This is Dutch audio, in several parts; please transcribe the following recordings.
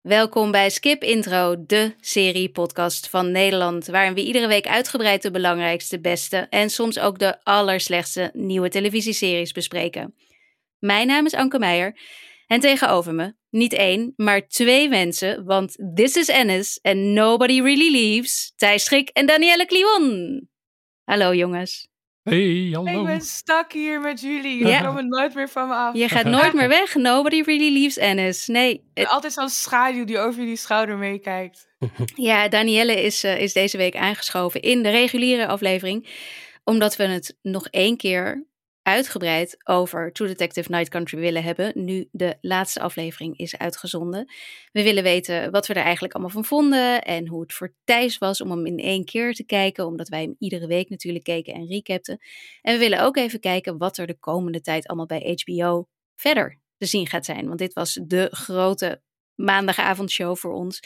Welkom bij Skip Intro, de serie-podcast van Nederland, waarin we iedere week uitgebreid de belangrijkste, beste en soms ook de allerslechtste nieuwe televisieseries bespreken. Mijn naam is Anke Meijer en tegenover me niet één, maar twee mensen, want this is Ennis and nobody really leaves, Thijs Schrik en Danielle Kliwon. Hallo jongens. Hey, hallo. Ik ben stak hier met jullie. Ja. Je komt nooit meer van me af. Je gaat nooit meer weg, nobody really leaves Ennis. Nee, ben altijd zo'n schaduw die over jullie schouder meekijkt. Ja, Danielle is, eh, is deze week aangeschoven in de reguliere aflevering. Omdat we het nog één keer uitgebreid over True Detective Night Country willen hebben. Nu de laatste aflevering is uitgezonden. We willen weten wat we er eigenlijk allemaal van vonden. En hoe het voor Thijs was om hem in één keer te kijken. Omdat wij hem iedere week natuurlijk keken en recapten. En we willen ook even kijken wat er de komende tijd allemaal bij HBO verder te zien gaat zijn. Want dit was de grote maandagavondshow voor ons.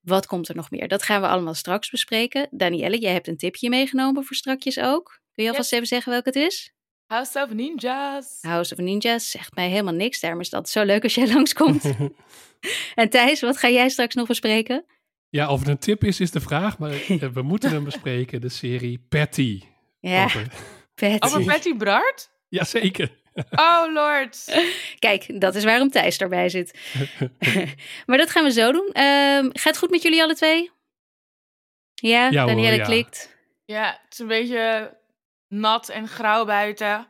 Wat komt er nog meer? Dat gaan we allemaal straks bespreken. Danielle, jij hebt een tipje meegenomen voor strakjes ook. Kun je alvast even zeggen welk het is? House of Ninjas. House of Ninjas zegt mij helemaal niks. Daarom is dat zo leuk als jij langskomt. en Thijs, wat ga jij straks nog bespreken? Ja, of het een tip is, is de vraag. Maar eh, we moeten hem bespreken. De serie Patty. Ja, Over- Patty. Over Patty Bart? Jazeker. Oh lord. Kijk, dat is waarom Thijs erbij zit. maar dat gaan we zo doen. Ehm, gaat het goed met jullie alle twee? Ja, Ja Danielle ja. klikt. Ja, het is een beetje nat en grauw buiten.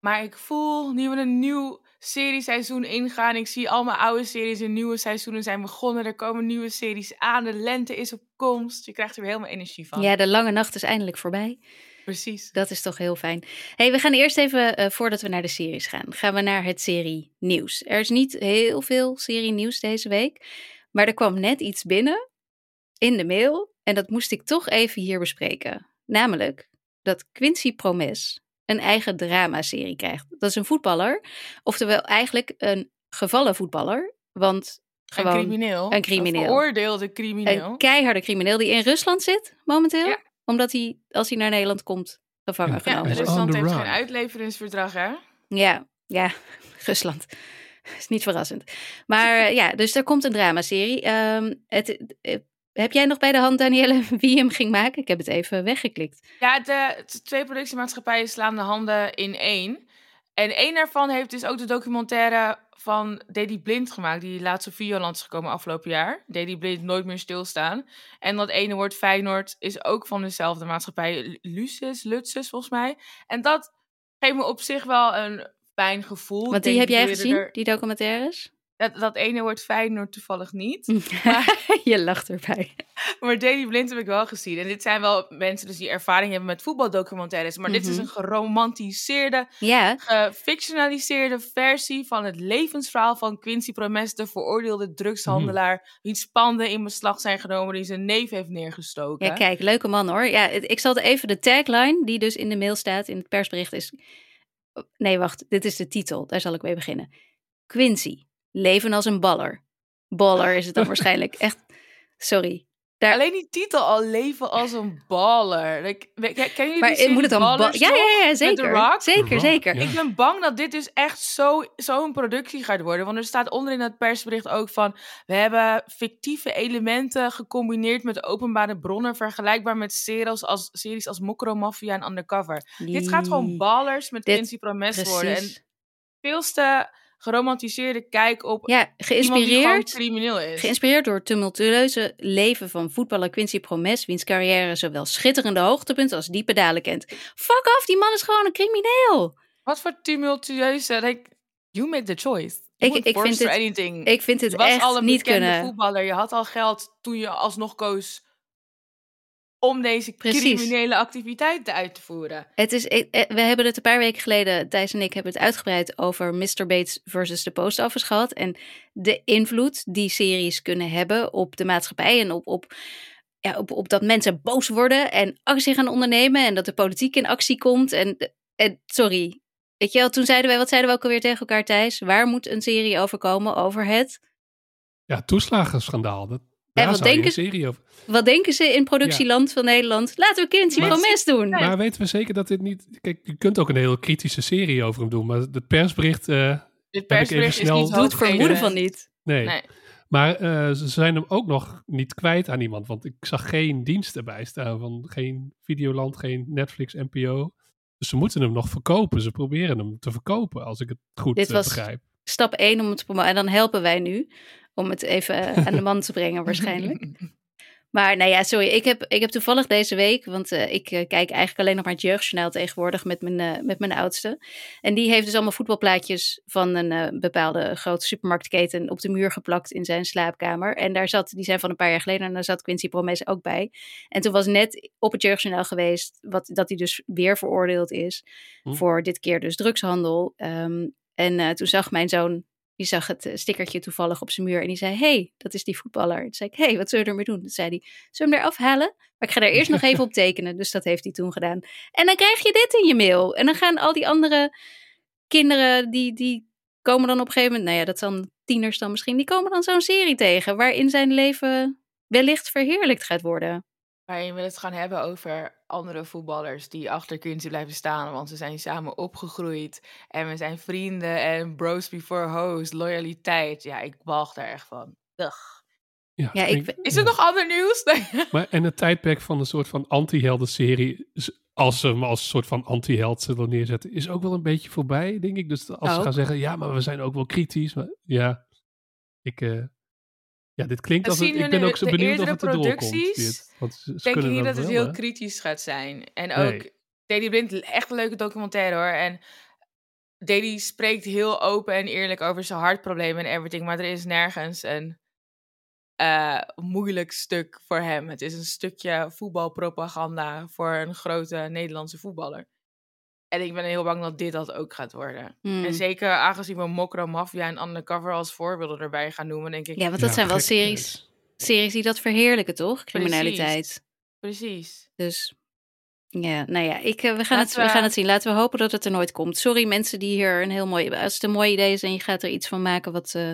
Maar ik voel nu we een nieuw serieseizoen ingaan. Ik zie al mijn oude series en nieuwe seizoenen zijn begonnen. Er komen nieuwe series aan. De lente is op komst. Je krijgt er weer helemaal energie van. Ja, de lange nacht is eindelijk voorbij. precies. Dat is toch heel fijn. hey, we gaan eerst even, eh, voordat we naar de series gaan, gaan we naar het serie nieuws. Er is niet heel veel serie nieuws deze week, maar er kwam net iets binnen in de mail en dat moest ik toch even hier bespreken. Namelijk dat Quincy Promes een eigen dramaserie krijgt. Dat is een voetballer, oftewel eigenlijk een gevallen voetballer, want gewoon een crimineel. een crimineel. Een veroordeelde crimineel. een keiharde crimineel die in Rusland zit momenteel. Ja. Omdat hij, als hij naar Nederland komt, gevangen Ja, ja, genomen is wordt. Rusland heeft geen uitleveringsverdrag, hè? Ja, ja, Rusland. is niet verrassend. Maar eh, ja, dus er komt een dramaserie. Ehm het, heb jij nog bij de hand, Danielle, wie hem ging maken? Ik heb het even weggeklikt. Ja, de, de twee productiemaatschappijen slaan de handen in één. En één daarvan heeft dus ook de documentaire van Daddy Blind gemaakt, die laatst op Videoland is gekomen afgelopen jaar. Daddy Blind Nooit meer stilstaan. En dat ene woord Feyenoord is ook van dezelfde maatschappij, Lucis, Lutsus volgens mij. En dat geeft me op zich wel een fijn gevoel. Want Ik die heb jij gezien, er- die documentaires? Dat, dat ene woord Feyenoord toevallig niet. je lacht erbij. Maar Daily Blind heb ik wel gezien. En dit zijn wel mensen dus die ervaring hebben met voetbaldocumentaires. Maar dit is Mhm. een geromantiseerde, Ja, gefictionaliseerde versie van het levensverhaal van Quincy Promes, de veroordeelde drugshandelaar, wiens panden in beslag zijn genomen, die zijn neef heeft neergestoken. ja, kijk, leuke man hoor. Ja, ik zal even de tagline, die dus in de mail staat, in het persbericht is... Nee, wacht, dit is de titel, daar zal ik mee beginnen. Quincy, leven als een baller. Baller is het dan waarschijnlijk. Echt, sorry. Daar, Alleen die titel al leven als een baller. Like, ken jullie die maar serie moet het dan... ba- ja, ja, ja, zeker. Rock? Zeker, zeker. ja. Ik ben bang dat dit dus echt zo- zo'n productie gaat worden. Want er staat onderin het persbericht ook van... We hebben fictieve elementen gecombineerd met openbare bronnen... vergelijkbaar met series als, series als Mokro Mafia en Undercover. Dit gaat gewoon Die- ballers met Dit- Quincy Promes worden. En veelste geromantiseerde kijk op Ja, iemand die gewoon geïnspireerd, crimineel is. geïnspireerd door het tumultueuze leven van voetballer Quincy Promes, wiens carrière zowel schitterende hoogtepunten als diepe dalen kent. Fuck off, die man is gewoon een crimineel. Wat voor tumultueuze... Like, you make the choice. Ik- You ik vind het-. Ik vind het Je was echt al een niet kunnen. voetballer. Je had al geld toen je alsnog koos om deze Precies. criminele activiteiten uit te voeren. Het is, eh, eh, we hebben het een paar weken geleden, Thijs en ik hebben het uitgebreid over Mr. Bates versus de Post Office gehad. En de invloed die series kunnen hebben op de maatschappij en op, op, ja, op, op dat mensen boos worden en actie gaan ondernemen en dat de politiek in actie komt. En, en sorry, weet je wel, toen zeiden wij, wat zeiden we ook alweer tegen elkaar Thijs? Waar moet een serie over komen over het? Ja, toeslagenschandaal. Dat, daar wat denken serie over. Wat denken ze in productieland van Nederland? Laten we Quincy Promes doen. Ja. Maar weten we zeker dat dit niet... Kijk, je kunt ook een heel kritische serie over hem doen. Maar het persbericht eh, Dit heb ik even persbericht is snel- niet Doet vermoeden van niet. Nee. Nee. Maar eh, ze zijn hem ook nog niet kwijt aan iemand. Want ik zag geen dienst erbij staan. Van geen Videoland, geen Netflix, NPO. Dus ze moeten hem nog verkopen. Ze proberen hem te verkopen, als ik het goed Dit eh, was- begrijp. Stap 1 om het te promoten. En dan helpen wij nu om het even eh, aan de man te brengen waarschijnlijk. Maar nou ja, sorry. Ik heb, ik heb toevallig deze week, want eh, ik eh, kijk eigenlijk alleen nog maar het jeugdjournaal tegenwoordig met mijn, met mijn oudste. En die heeft dus allemaal voetbalplaatjes van een bepaalde grote supermarktketen op de muur geplakt in zijn slaapkamer. En daar zat, die zijn van een paar jaar geleden, en daar zat Quincy Promes ook bij. En toen was net op het jeugdjournaal geweest wat, dat hij dus weer veroordeeld is Hm. voor dit keer dus drugshandel. Ehm, en eh, toen zag mijn zoon die zag het eh, stickertje toevallig op zijn muur en die zei: hey, dat is die voetballer. Toen zei ik: hey, wat zullen we ermee doen? Toen zei hij: Zullen we hem eraf halen? Maar ik ga daar eerst nog even op tekenen. Dus dat heeft hij toen gedaan. En dan krijg je dit in je mail. En dan gaan al die andere kinderen, die, die komen dan op een gegeven moment, nou ja, dat zijn tieners dan misschien, die komen dan zo'n serie tegen waarin zijn leven wellicht verheerlijkt gaat worden. Waarin we het gaan hebben over andere voetballers die achter Quincy blijven staan. Want ze zijn samen opgegroeid. En we zijn vrienden en bros before host. Loyaliteit. Ja, ik walg daar echt van. Ugh. Ja, Ja, het ik Is er nog ander nieuws? Maar, en het tijdperk van een soort van anti-helden-serie, als ze hem als een soort van anti-held zullen neerzetten, is ook wel een beetje voorbij, denk ik. Dus als ze gaan zeggen, ja, maar we zijn ook wel kritisch. Maar, ja, ik... eh, ja, dit klinkt als het, zien ik ben in ook zo benieuwd of het erdoor producties Dit, want ze, ze Ik denk kunnen niet dat dat het heel hè? kritisch gaat zijn. En Nee. ook Daddy Blind, echt een leuke documentaire hoor. En Daddy spreekt heel open en eerlijk over zijn hartproblemen en everything. Maar er is nergens een eh, moeilijk stuk voor hem. Het is een stukje voetbalpropaganda voor een grote Nederlandse voetballer. En ik ben heel bang dat dit dat ook gaat worden. Hmm. En zeker aangezien we Mokro Mafia en Undercover als voorbeelden erbij gaan noemen, denk ik. Ja, want dat Ja, zijn wel series, series die dat verheerlijken, toch? Criminaliteit. Precies. Dus ja, nou ja, ik, eh, we, gaan het, we we- gaan het zien. Laten we hopen dat het er nooit komt. Sorry mensen die hier een heel mooi... Als het een mooi idee is en je gaat er iets van maken wat eh,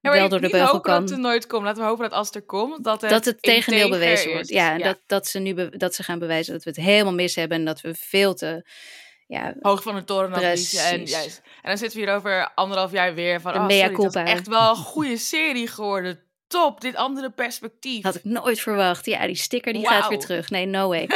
Ja, wel door de beugel hopen kan. dat het er nooit komt. Laten we hopen dat als het er komt, dat het, dat het tegendeel bewezen is. wordt. Ja, Dat, dat ze nu be- dat ze gaan bewijzen dat we het helemaal mis hebben en dat we veel te... Ja, Hoog van de toren. En, juist. en dan zitten we hier over anderhalf jaar weer van... De Oh, sorry, culpa. echt wel een goede serie geworden. Top, dit andere perspectief. had ik nooit verwacht. Ja, die sticker die gaat weer terug. Nee, no way.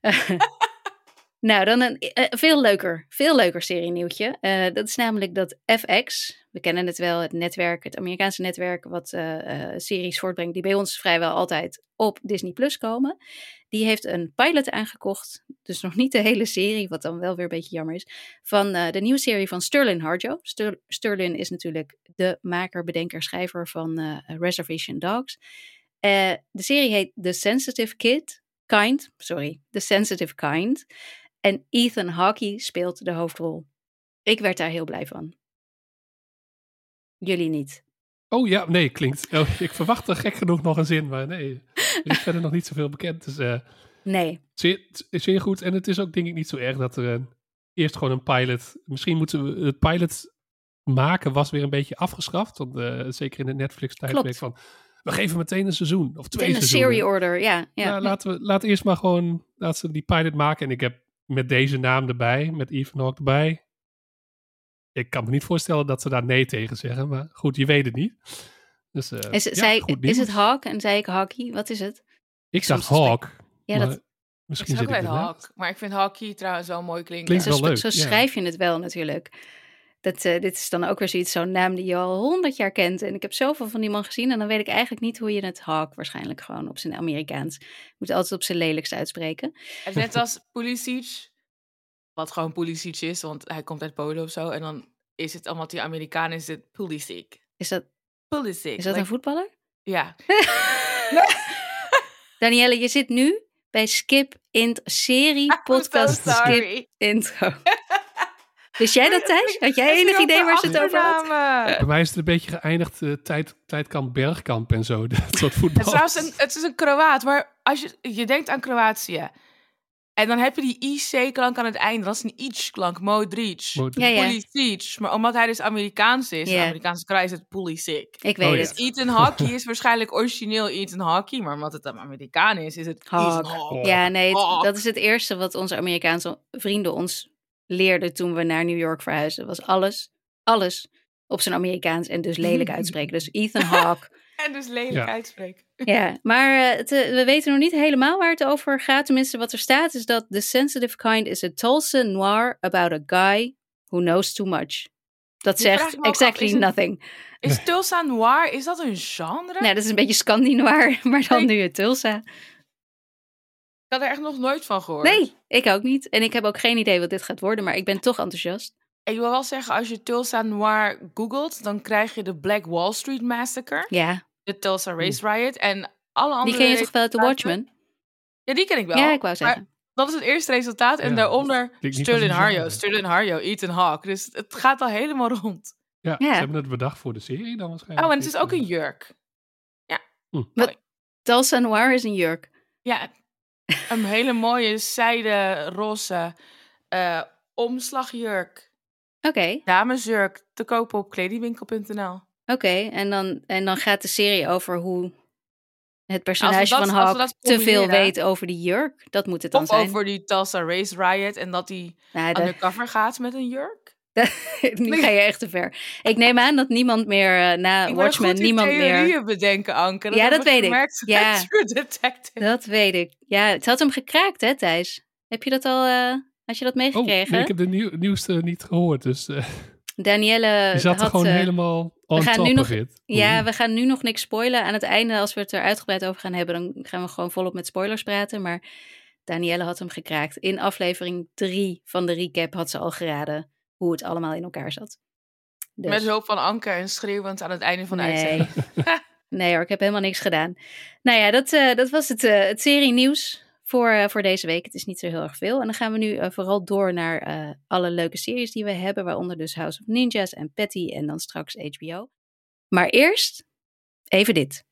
nou, dan een eh, veel leuker, veel leuker serie-nieuwtje. Eh, dat is namelijk dat FX, we kennen het wel, het netwerk, het Amerikaanse netwerk, wat eh, eh, series voortbrengt die bij ons vrijwel altijd op Disney Plus komen. Die heeft een pilot aangekocht, dus nog niet de hele serie, wat dan wel weer een beetje jammer is, van eh, de nieuwe serie van Sterling Harjo. Ster- Sterling is natuurlijk de maker, bedenker, schrijver van Reservation Dogs. De serie heet The Sensitive Kid, Kind, sorry, The Sensitive Kind. En Ethan Hawke speelt de hoofdrol. Ik werd daar heel blij van. Jullie niet. Oh ja, nee, klinkt... Oh, ik verwacht er gek genoeg nog een zin, maar nee. Er is verder nog niet zoveel bekend. Dus eh, Nee. zeer, zeer goed. En het is ook denk ik niet zo erg dat er een, eerst gewoon een pilot... Misschien moeten we het pilot maken was weer een beetje afgeschaft. Want, eh, zeker in de Netflix-tijdperk van... We geven meteen een seizoen of twee In een seizoenen. serie order, ja. ja. Ja, laten we laat eerst maar gewoon laten ze die pilot maken. En ik heb met deze naam erbij, met Ethan Hawke erbij. Ik kan me niet voorstellen dat ze daar nee tegen zeggen. Maar goed, je weet het niet. Dus, eh, is, ja, zei, goed is het. Hawk en zei ik Hawke? Wat is het? Ik zag Hawk. Ja, dat, Ik misschien zeg zit ook ik wel Hawk. Maar ik vind Hawkie trouwens wel mooi klinken. Klinkt zo, wel sp- leuk, zo ja. schrijf je het wel natuurlijk. Dat, eh, dit is dan ook weer zoiets, zo'n naam die je al honderd jaar kent. En ik heb zoveel van die man gezien en dan weet ik eigenlijk niet hoe je het Hawk waarschijnlijk gewoon op zijn Amerikaans. Je moet altijd op zijn lelijkst uitspreken. En net als Pulisic, wat gewoon Pulisic is, want hij komt uit Polen of zo. En dan is het, omdat hij Amerikaan is, is het Pulisic. Is dat, Pulisic. is dat een voetballer? Ja. Danielle, je zit nu bij Skip in serie podcast so Skip sorry. intro. Wist jij dat Thijs? Had jij enig idee waar ze het over had? had? Bij mij is het een beetje geëindigd eh, tijd, tijdkamp Bergkamp en zo. Dat soort Het voetbal. is trouwens een, het is een Kroaat, maar als je, je denkt aan Kroatië. En dan heb je die IC-klank aan het einde. Dat is een ic-klank, Modric. Modric. Ja, ja. Pulisic. Maar omdat hij dus Amerikaans is, Ja. de Amerikaanse kraai is het Pulisic. Ik weet Oh, het. Ethan Hawke is waarschijnlijk origineel Ethan Hawke, maar omdat het een Amerikaan is, is het. Oh. Ja, nee, het- dat is het eerste wat onze Amerikaanse vrienden ons leerden toen we naar New York verhuisden. Was alles, alles op zijn Amerikaans en dus lelijk uitspreken. Dus Ethan Hawke. En dus lelijk Ja. uitspreken. ja, maar eh, het, eh, we weten nog niet helemaal waar het over gaat. Tenminste, wat er staat is dat The Sensitive Kind is a Tulsa noir about a guy who knows too much. Dat zegt af, exactly het- nothing. Is Tulsa Noir, is dat een genre? Nou, dat is een beetje Scandinoir, maar dan nu in Tulsa. Ik had er echt nog nooit van gehoord. Nee, ik ook niet. En ik heb ook geen idee wat dit gaat worden, maar ik ben toch enthousiast. Ik wil wel zeggen, als je Tulsa Noir googelt, dan krijg je de Black Wall Street Massacre, Ja, de Tulsa Race Riot en alle andere... die ken je toch wel uit The. Watchmen? Ja, die ken ik wel. Ja, ik wou Maar zeggen. dat is het eerste resultaat en Ja, daaronder Sterling een Harjo. Sterling Harjo, Ethan Hawke. Dus het gaat al helemaal rond. Ja, Ja. ze hebben het bedacht voor de serie dan waarschijnlijk. Oh, en het is ook een Dus, jurk. Tulsa Noir is een jurk. Ja, een hele mooie zijde roze eh, omslagjurk. Oké, Damesjurk te kopen op kledingwinkel.nl. oké. En, dan, en dan gaat de serie over hoe het personage dat- van Hawk te veel weet over die jurk. Dat moet het dan Of zijn. over die Tulsa Race Riot en dat die Nou, de- undercover gaat met een jurk. nu ga je echt te ver. Ik neem aan dat niemand meer eh, na Ik Watchmen, niemand meer... theorieën bedenken, Anke. Ja, dat weet ik. gemerkt Ja. True Detective. Dat weet ik. Ja, het had hem gekraakt, hè, Thijs? Heb je dat al... eh had je dat Oh, meegekregen? nee, ik heb de nieuw, nieuwste niet gehoord. Dus eh Danielle je zat er had... gewoon eh, helemaal on gaan top nu nog- it. Ja, Oeh. we gaan nu nog niks spoilen. Aan het einde, als we het er uitgebreid over gaan hebben, dan gaan we gewoon volop met spoilers praten. Maar Danielle had hem gekraakt. In aflevering drie van de recap had ze al geraden hoe het allemaal in elkaar zat. Dus- Met hulp van Anke en schreeuwend aan het einde van de Nee. uitzending. Nee hoor, ik heb helemaal niks gedaan. Nou ja, dat, eh, dat was het, eh, het serie nieuws voor, eh, voor deze week. Het is niet zo heel erg veel. En dan gaan we nu eh, vooral door naar eh, alle leuke series die we hebben. Waaronder dus House of Ninjas en Patty en dan straks HBO. Maar eerst even dit.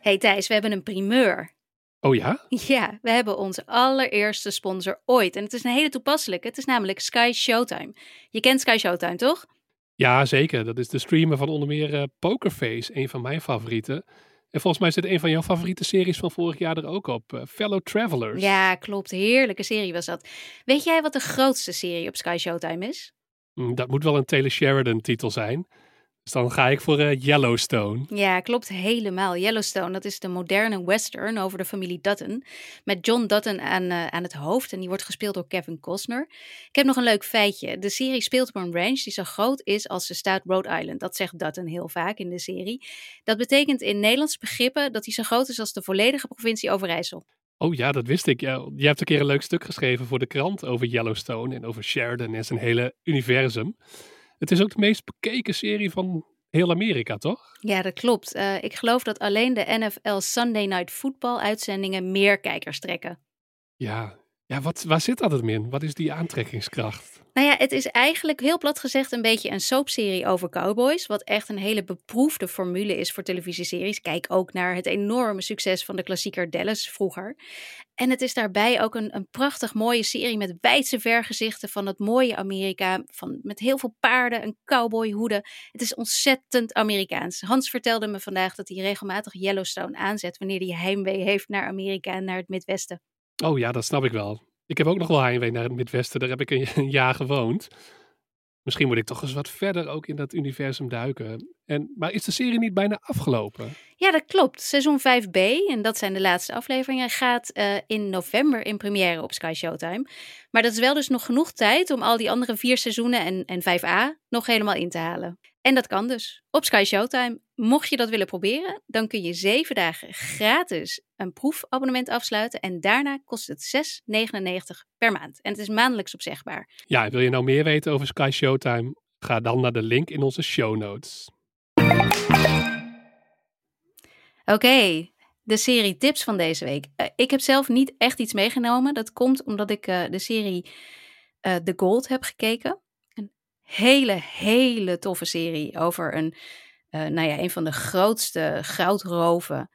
Hey Thijs, we hebben een primeur. Oh ja? Ja, we hebben onze allereerste sponsor ooit. En het is een hele toepasselijke. Het is namelijk Sky Showtime. Je kent Sky Showtime, toch? Ja, zeker. Dat is de streamer van onder meer Pokerface, een van mijn favorieten. En volgens mij zit een van jouw favoriete series van vorig jaar er ook op. eh, Fellow Travelers. Ja, klopt. Heerlijke serie was dat. Weet jij wat de grootste serie op Sky Showtime is? Mm, Dat moet wel een Taylor Sheridan titel zijn. Dus dan ga ik voor eh, Yellowstone. Ja, klopt helemaal. Yellowstone, dat is de moderne western over de familie Dutton. Met John Dutton aan, eh, aan het hoofd. En die wordt gespeeld door Kevin Costner. Ik heb nog een leuk feitje. De serie speelt op een ranch die zo groot is als de staat Rhode Island. Dat zegt Dutton heel vaak in de serie. Dat betekent in Nederlandse begrippen dat hij zo groot is als de volledige provincie Overijssel. Oh ja, dat wist ik. Ja, je hebt een keer een leuk stuk geschreven voor de krant over Yellowstone en over Sheridan en zijn hele universum. Het is ook de meest bekeken serie van heel Amerika, toch? Ja, dat klopt. Eh, ik geloof dat alleen de NFL Sunday Night Football uitzendingen meer kijkers trekken. Ja, ja wat, waar zit dat het in? Wat is die aantrekkingskracht? Nou ja, het is eigenlijk heel plat gezegd een beetje een soapserie over cowboys. Wat echt een hele beproefde formule is voor televisieseries. Kijk ook naar het enorme succes van de klassieker Dallas vroeger. En het is daarbij ook een, een prachtig mooie serie met wijdse vergezichten van het mooie Amerika. Van, met heel veel paarden, een cowboyhoede. Het is ontzettend Amerikaans. Hans vertelde me vandaag dat hij regelmatig Yellowstone aanzet wanneer hij heimwee heeft naar Amerika en naar het Midwesten. Oh ja, dat snap ik wel. Ik heb ook nog wel heimwee naar het Midwesten. Daar heb ik een, een jaar gewoond. Misschien moet ik toch eens wat verder ook in dat universum duiken. En, maar is de serie niet bijna afgelopen? Ja, dat klopt. Seizoen 5b, en dat zijn de laatste afleveringen, gaat eh, in november in première op Sky Showtime. Maar dat is wel dus nog genoeg tijd om al die andere vier seizoenen en, en 5a nog helemaal in te halen. En dat kan dus op Sky Showtime. Mocht je dat willen proberen, dan kun je zeven dagen gratis een proefabonnement afsluiten. En daarna kost het 6,99 per maand. En het is maandelijks opzegbaar. Ja, wil je nou meer weten over Sky Showtime? Ga dan naar de link in onze show notes. Oké, de serie tips van deze week. Eh, ik heb zelf niet echt iets meegenomen. Dat komt omdat ik eh, de serie eh The Gold heb gekeken. Een hele, hele toffe serie over een, nou ja, een van de grootste goudroven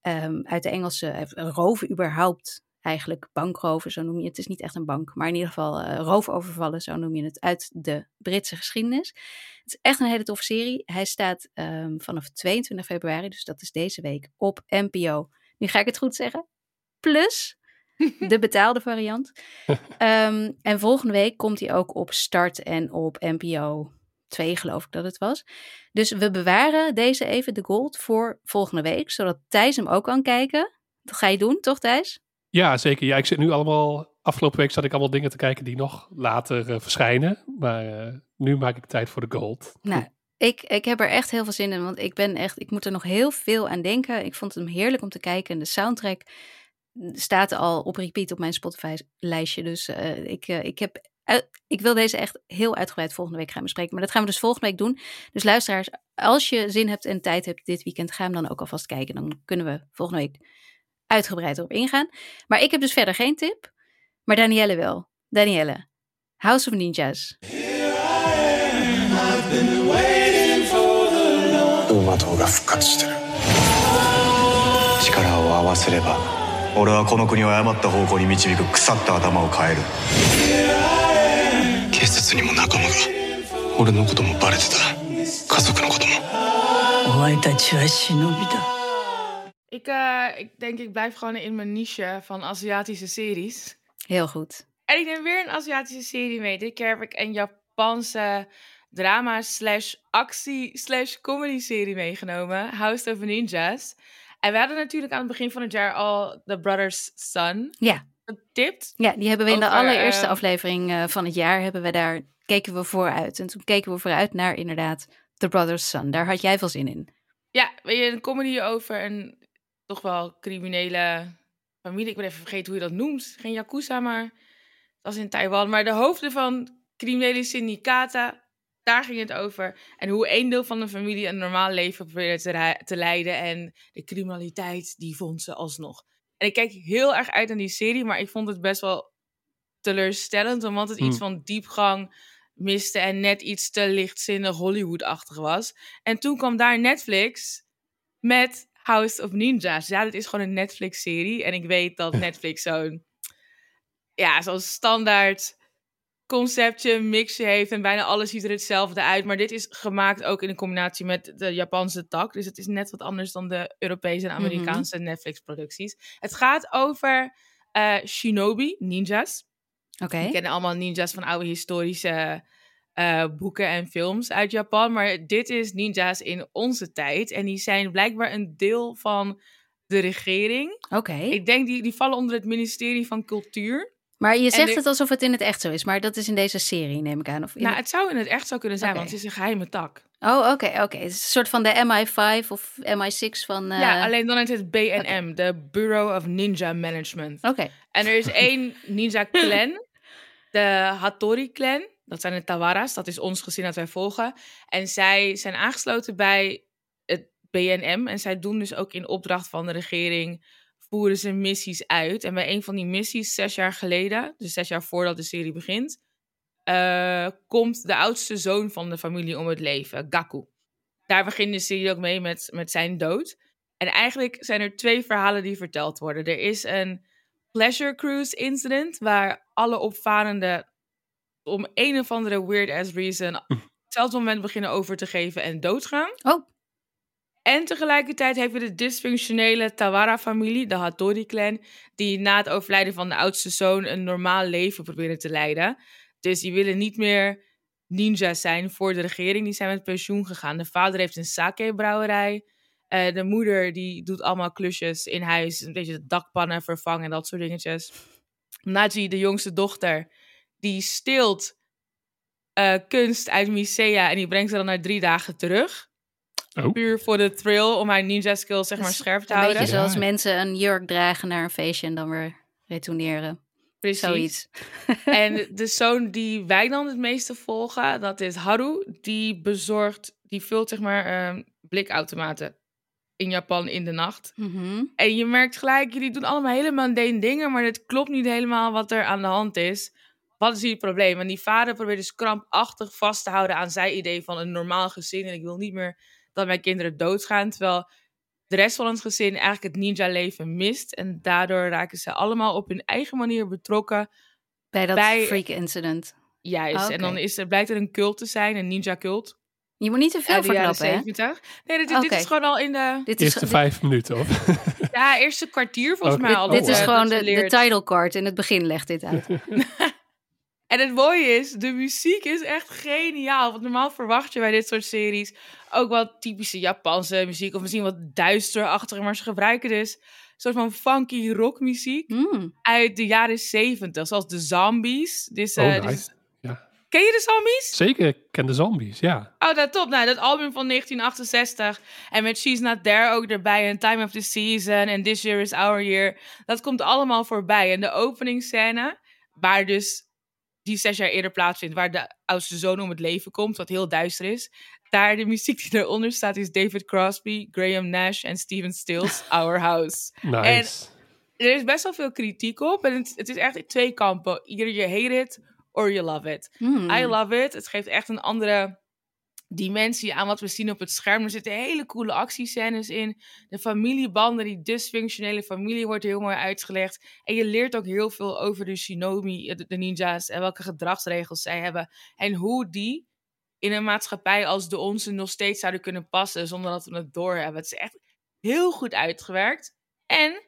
ehm, uit de Engelse, roven überhaupt. Eigenlijk bankroven, zo noem je het. Het is niet echt een bank, maar in ieder geval eh, roofovervallen, zo noem je het, uit de Britse geschiedenis. Het is echt een hele toffe serie. Hij staat ehm, vanaf 22 februari, dus dat is deze week, op NPO. Nu ga ik het goed zeggen. Plus de betaalde variant. Ehm, en volgende week komt hij ook op Start en op NPO 2 geloof ik dat het was. Dus we bewaren deze even, de gold, voor volgende week. Zodat Thijs hem ook kan kijken. Dat ga je doen, toch Thijs? Ja, zeker. Ja, ik zit nu allemaal... Afgelopen week zat ik allemaal dingen te kijken die nog later eh, verschijnen. Maar eh, nu maak ik tijd voor de gold. Nou, ik, ik heb er echt heel veel zin in, want ik ben echt, ik moet er nog heel veel aan denken. Ik vond hem heerlijk om te kijken. En de soundtrack staat al op repeat op mijn Spotify-lijstje. Dus eh, ik, ik, heb, ik wil deze echt heel uitgebreid volgende week gaan bespreken. Maar dat gaan we dus volgende week doen. Dus luisteraars, als je zin hebt en tijd hebt dit weekend, ga hem dan ook alvast kijken. Dan kunnen we volgende week uitgebreid erop ingaan. Maar ik heb dus verder geen tip. Maar Danielle wel. Danielle, House of Ninjas. ウーマ島が復活してる力を合わせれば俺はこの国を誤った方向に導く腐った頭を変える警察にも仲間が俺のこともバレてた家族のこともお前たちは忍びだ Ik, eh, ik denk, ik blijf gewoon in mijn niche van Aziatische series. Heel goed. En ik neem weer een Aziatische serie mee. Dit keer heb ik een Japanse drama slash actie slash comedy serie meegenomen. House of Ninjas. En we hadden natuurlijk aan het begin van het jaar al The Brothers Son Ja. getipt. Ja, die hebben we in de allereerste eh, aflevering eh, van het jaar hebben we daar keken we vooruit. En toen keken we vooruit naar inderdaad The Brothers Son. Daar had jij veel zin in. Ja, weet je, een comedy over een toch wel criminele familie. Ik ben even vergeten hoe je dat noemt. Geen Yakuza, maar dat was in Taiwan. Maar de hoofden van criminele syndicaten, daar ging het over. En hoe één deel van de familie een normaal leven probeerde te leiden. En de criminaliteit, die vond ze alsnog. En ik kijk heel erg uit naar die serie, maar ik vond het best wel teleurstellend. Omdat het iets Hmm. van diepgang miste en net iets te lichtzinnig Hollywood-achtig was. En toen kwam daar Netflix met House of Ninjas. Ja, dit is gewoon een Netflix-serie. En ik weet dat Netflix zo'n... Ja, zo'n standaard conceptje, mixje heeft. En bijna alles ziet er hetzelfde uit. Maar dit is gemaakt ook in een combinatie met de Japanse tak. Dus het is net wat anders dan de Europese en Amerikaanse Netflix-producties. Het gaat over eh, shinobi, ninjas. Oké. We kennen allemaal ninjas van oude historische eh, boeken en films uit Japan. Maar dit is ninjas in onze tijd. En die zijn blijkbaar een deel van de regering. Oké. Ik denk die, die vallen onder het ministerie van Cultuur. Maar je zegt de- het alsof het in het echt zo is. Maar dat is in deze serie, neem ik aan. Of in Nou, het- het zou in het echt zo kunnen zijn, want het is een geheime tak. Oh, oké, oké. Het is een soort van de MI5 of MI6 van... eh, Ja, alleen dan heet het BNM, de Bureau of Ninja Management. Oké. En er is één ninja clan, de Hattori clan. Dat zijn de Tawara's, dat is ons gezin dat wij volgen. En zij zijn aangesloten bij het BNM. En zij doen dus ook in opdracht van de regering, voeren ze missies uit. En bij een van die missies, zes jaar geleden, dus zes jaar voordat de serie begint, eh, komt de oudste zoon van de familie om het leven, Gaku. Daar begint de serie ook mee met, met zijn dood. En eigenlijk zijn er twee verhalen die verteld worden. Er is een pleasure cruise incident waar alle opvarenden om een of andere weird ass reason op hetzelfde moment beginnen over te geven en doodgaan. Oh, En tegelijkertijd hebben we de dysfunctionele Tawara-familie, de Hattori-clan, die na het overlijden van de oudste zoon een normaal leven proberen te leiden. Dus die willen niet meer ninja's zijn voor de regering. Die zijn met pensioen gegaan. De vader heeft een sake-brouwerij. Eh, de moeder die doet allemaal klusjes in huis. Een beetje dakpannen vervangen en dat soort dingetjes. Naji, de jongste dochter, die steelt eh, kunst uit Misea en die brengt ze dan na drie dagen terug. Oh. Puur voor de thrill om haar ninja skills zeg maar Dus scherp te een houden. beetje zoals Ja. mensen een jurk dragen naar een feestje en dan weer retourneren. Precies. Zoiets. En de zoon die wij dan het meeste volgen, dat is Haru. Die bezorgt, die vult zeg maar ehm, blikautomaten in Japan in de nacht. Mhm. En je merkt gelijk, jullie doen allemaal hele mundane dingen, maar het klopt niet helemaal wat er aan de hand is. Wat is hier het probleem? En die vader probeert dus krampachtig vast te houden aan zijn idee van een normaal gezin. En ik wil niet meer dat mijn kinderen doodgaan. Terwijl de rest van het gezin eigenlijk het ninja-leven mist. En daardoor raken ze allemaal op hun eigen manier betrokken. Bij dat Bij- freak incident. Juist. En dan is er, blijkt er een cult te zijn, een ninja-cult. Je moet niet te veel verklappen, hè? 70. Nee, dit, dit is gewoon al in de Dit is, Eerste vijf minuten, of? ja, eerste kwartier volgens mij al. dit is eh, gewoon de, de title card. In het begin legt dit uit. En het mooie is, de muziek is echt geniaal. Want normaal verwacht je bij dit soort series ook wel typische Japanse muziek. Of misschien wat duisterachtig. Maar ze gebruiken dus een soort van funky rockmuziek Mm. uit de jaren zeventig. Zoals de Zombies. Dus, Oh, eh, dus- nice. Ja. ken je de Zombies? Zeker, ik ken de zombies, ja. Oh, dat top. Nou, dat album van 1968. En met She's Not There ook erbij. En Time of the Season. En This Year is Our Year. Dat komt allemaal voorbij. En de openingsscène, waar dus die zes jaar eerder plaatsvindt. Waar de oudste zoon om het leven komt. Wat heel duister is. Daar de muziek die eronder staat is David Crosby, Graham Nash en Steven Stills, Our House. Nice. Er is best wel veel kritiek op. En het, het is echt twee kampen. Either you hate it or you love it. Mm. I love it. Het geeft echt een andere dimensie aan wat we zien op het scherm. Er zitten hele coole actiescènes in. De familiebanden, die dysfunctionele familie wordt heel mooi uitgelegd. En je leert ook heel veel over de shinobi, de ninja's en welke gedragsregels zij hebben. En hoe die in een maatschappij als de onze nog steeds zouden kunnen passen zonder dat we het doorhebben. Het is echt heel goed uitgewerkt. En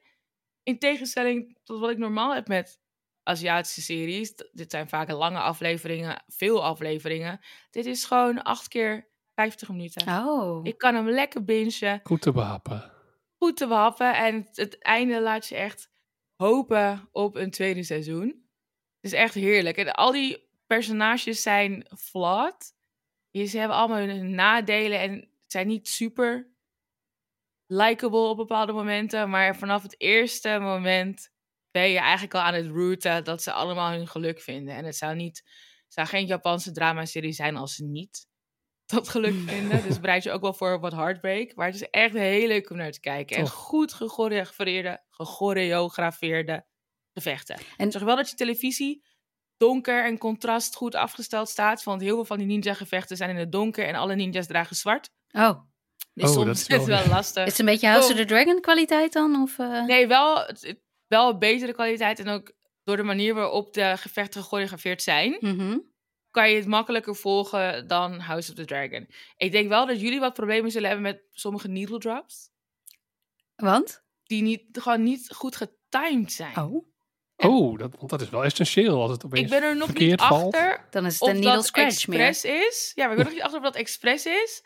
in tegenstelling tot wat ik normaal heb met Aziatische series, dit zijn vaak lange afleveringen, veel afleveringen. Dit is gewoon acht keer 50 minuten. Oh. Ik kan hem lekker bingen, Goed te behappen. goed te behappen. En het, het einde laat je echt hopen op een tweede seizoen. Het is echt heerlijk. En al die personages zijn. Je- Ze hebben allemaal hun nadelen en zijn niet super likable op bepaalde momenten. Maar vanaf het eerste moment ben je eigenlijk al aan het routen dat ze allemaal hun geluk vinden. En het zou, niet, het zou geen Japanse dramaserie zijn als ze niet dat geluk vinden. Dus bereid je ook wel voor wat heartbreak. Maar het is echt heel leuk om naar te kijken. En goed gechoreografeerde, gechoreografeerde gevechten. En- Zorg wel dat je televisie donker en contrast goed afgesteld staat. Want heel veel van die ninja gevechten zijn in het donker en alle ninjas dragen zwart. Oh. Dus Oh, soms dat is wel- wel lastig. Is het een beetje House Oh. of the Dragon kwaliteit dan? Of, eh? Nee, wel, het- wel betere kwaliteit. En ook door de manier waarop de gevechten gechoreografeerd zijn, Mhm. kan je het makkelijker volgen dan House of the Dragon. Ik denk wel dat jullie wat problemen zullen hebben met sommige needle drops. Want? Die niet, gewoon niet goed getimed zijn. Oh. Oh, dat, want dat is wel essentieel als het opeens ik ben er nog niet verkeerd valt. achter Dan is het of een needle dat scratch meer. is. Ja, maar ik ben nog niet achter of dat expres is.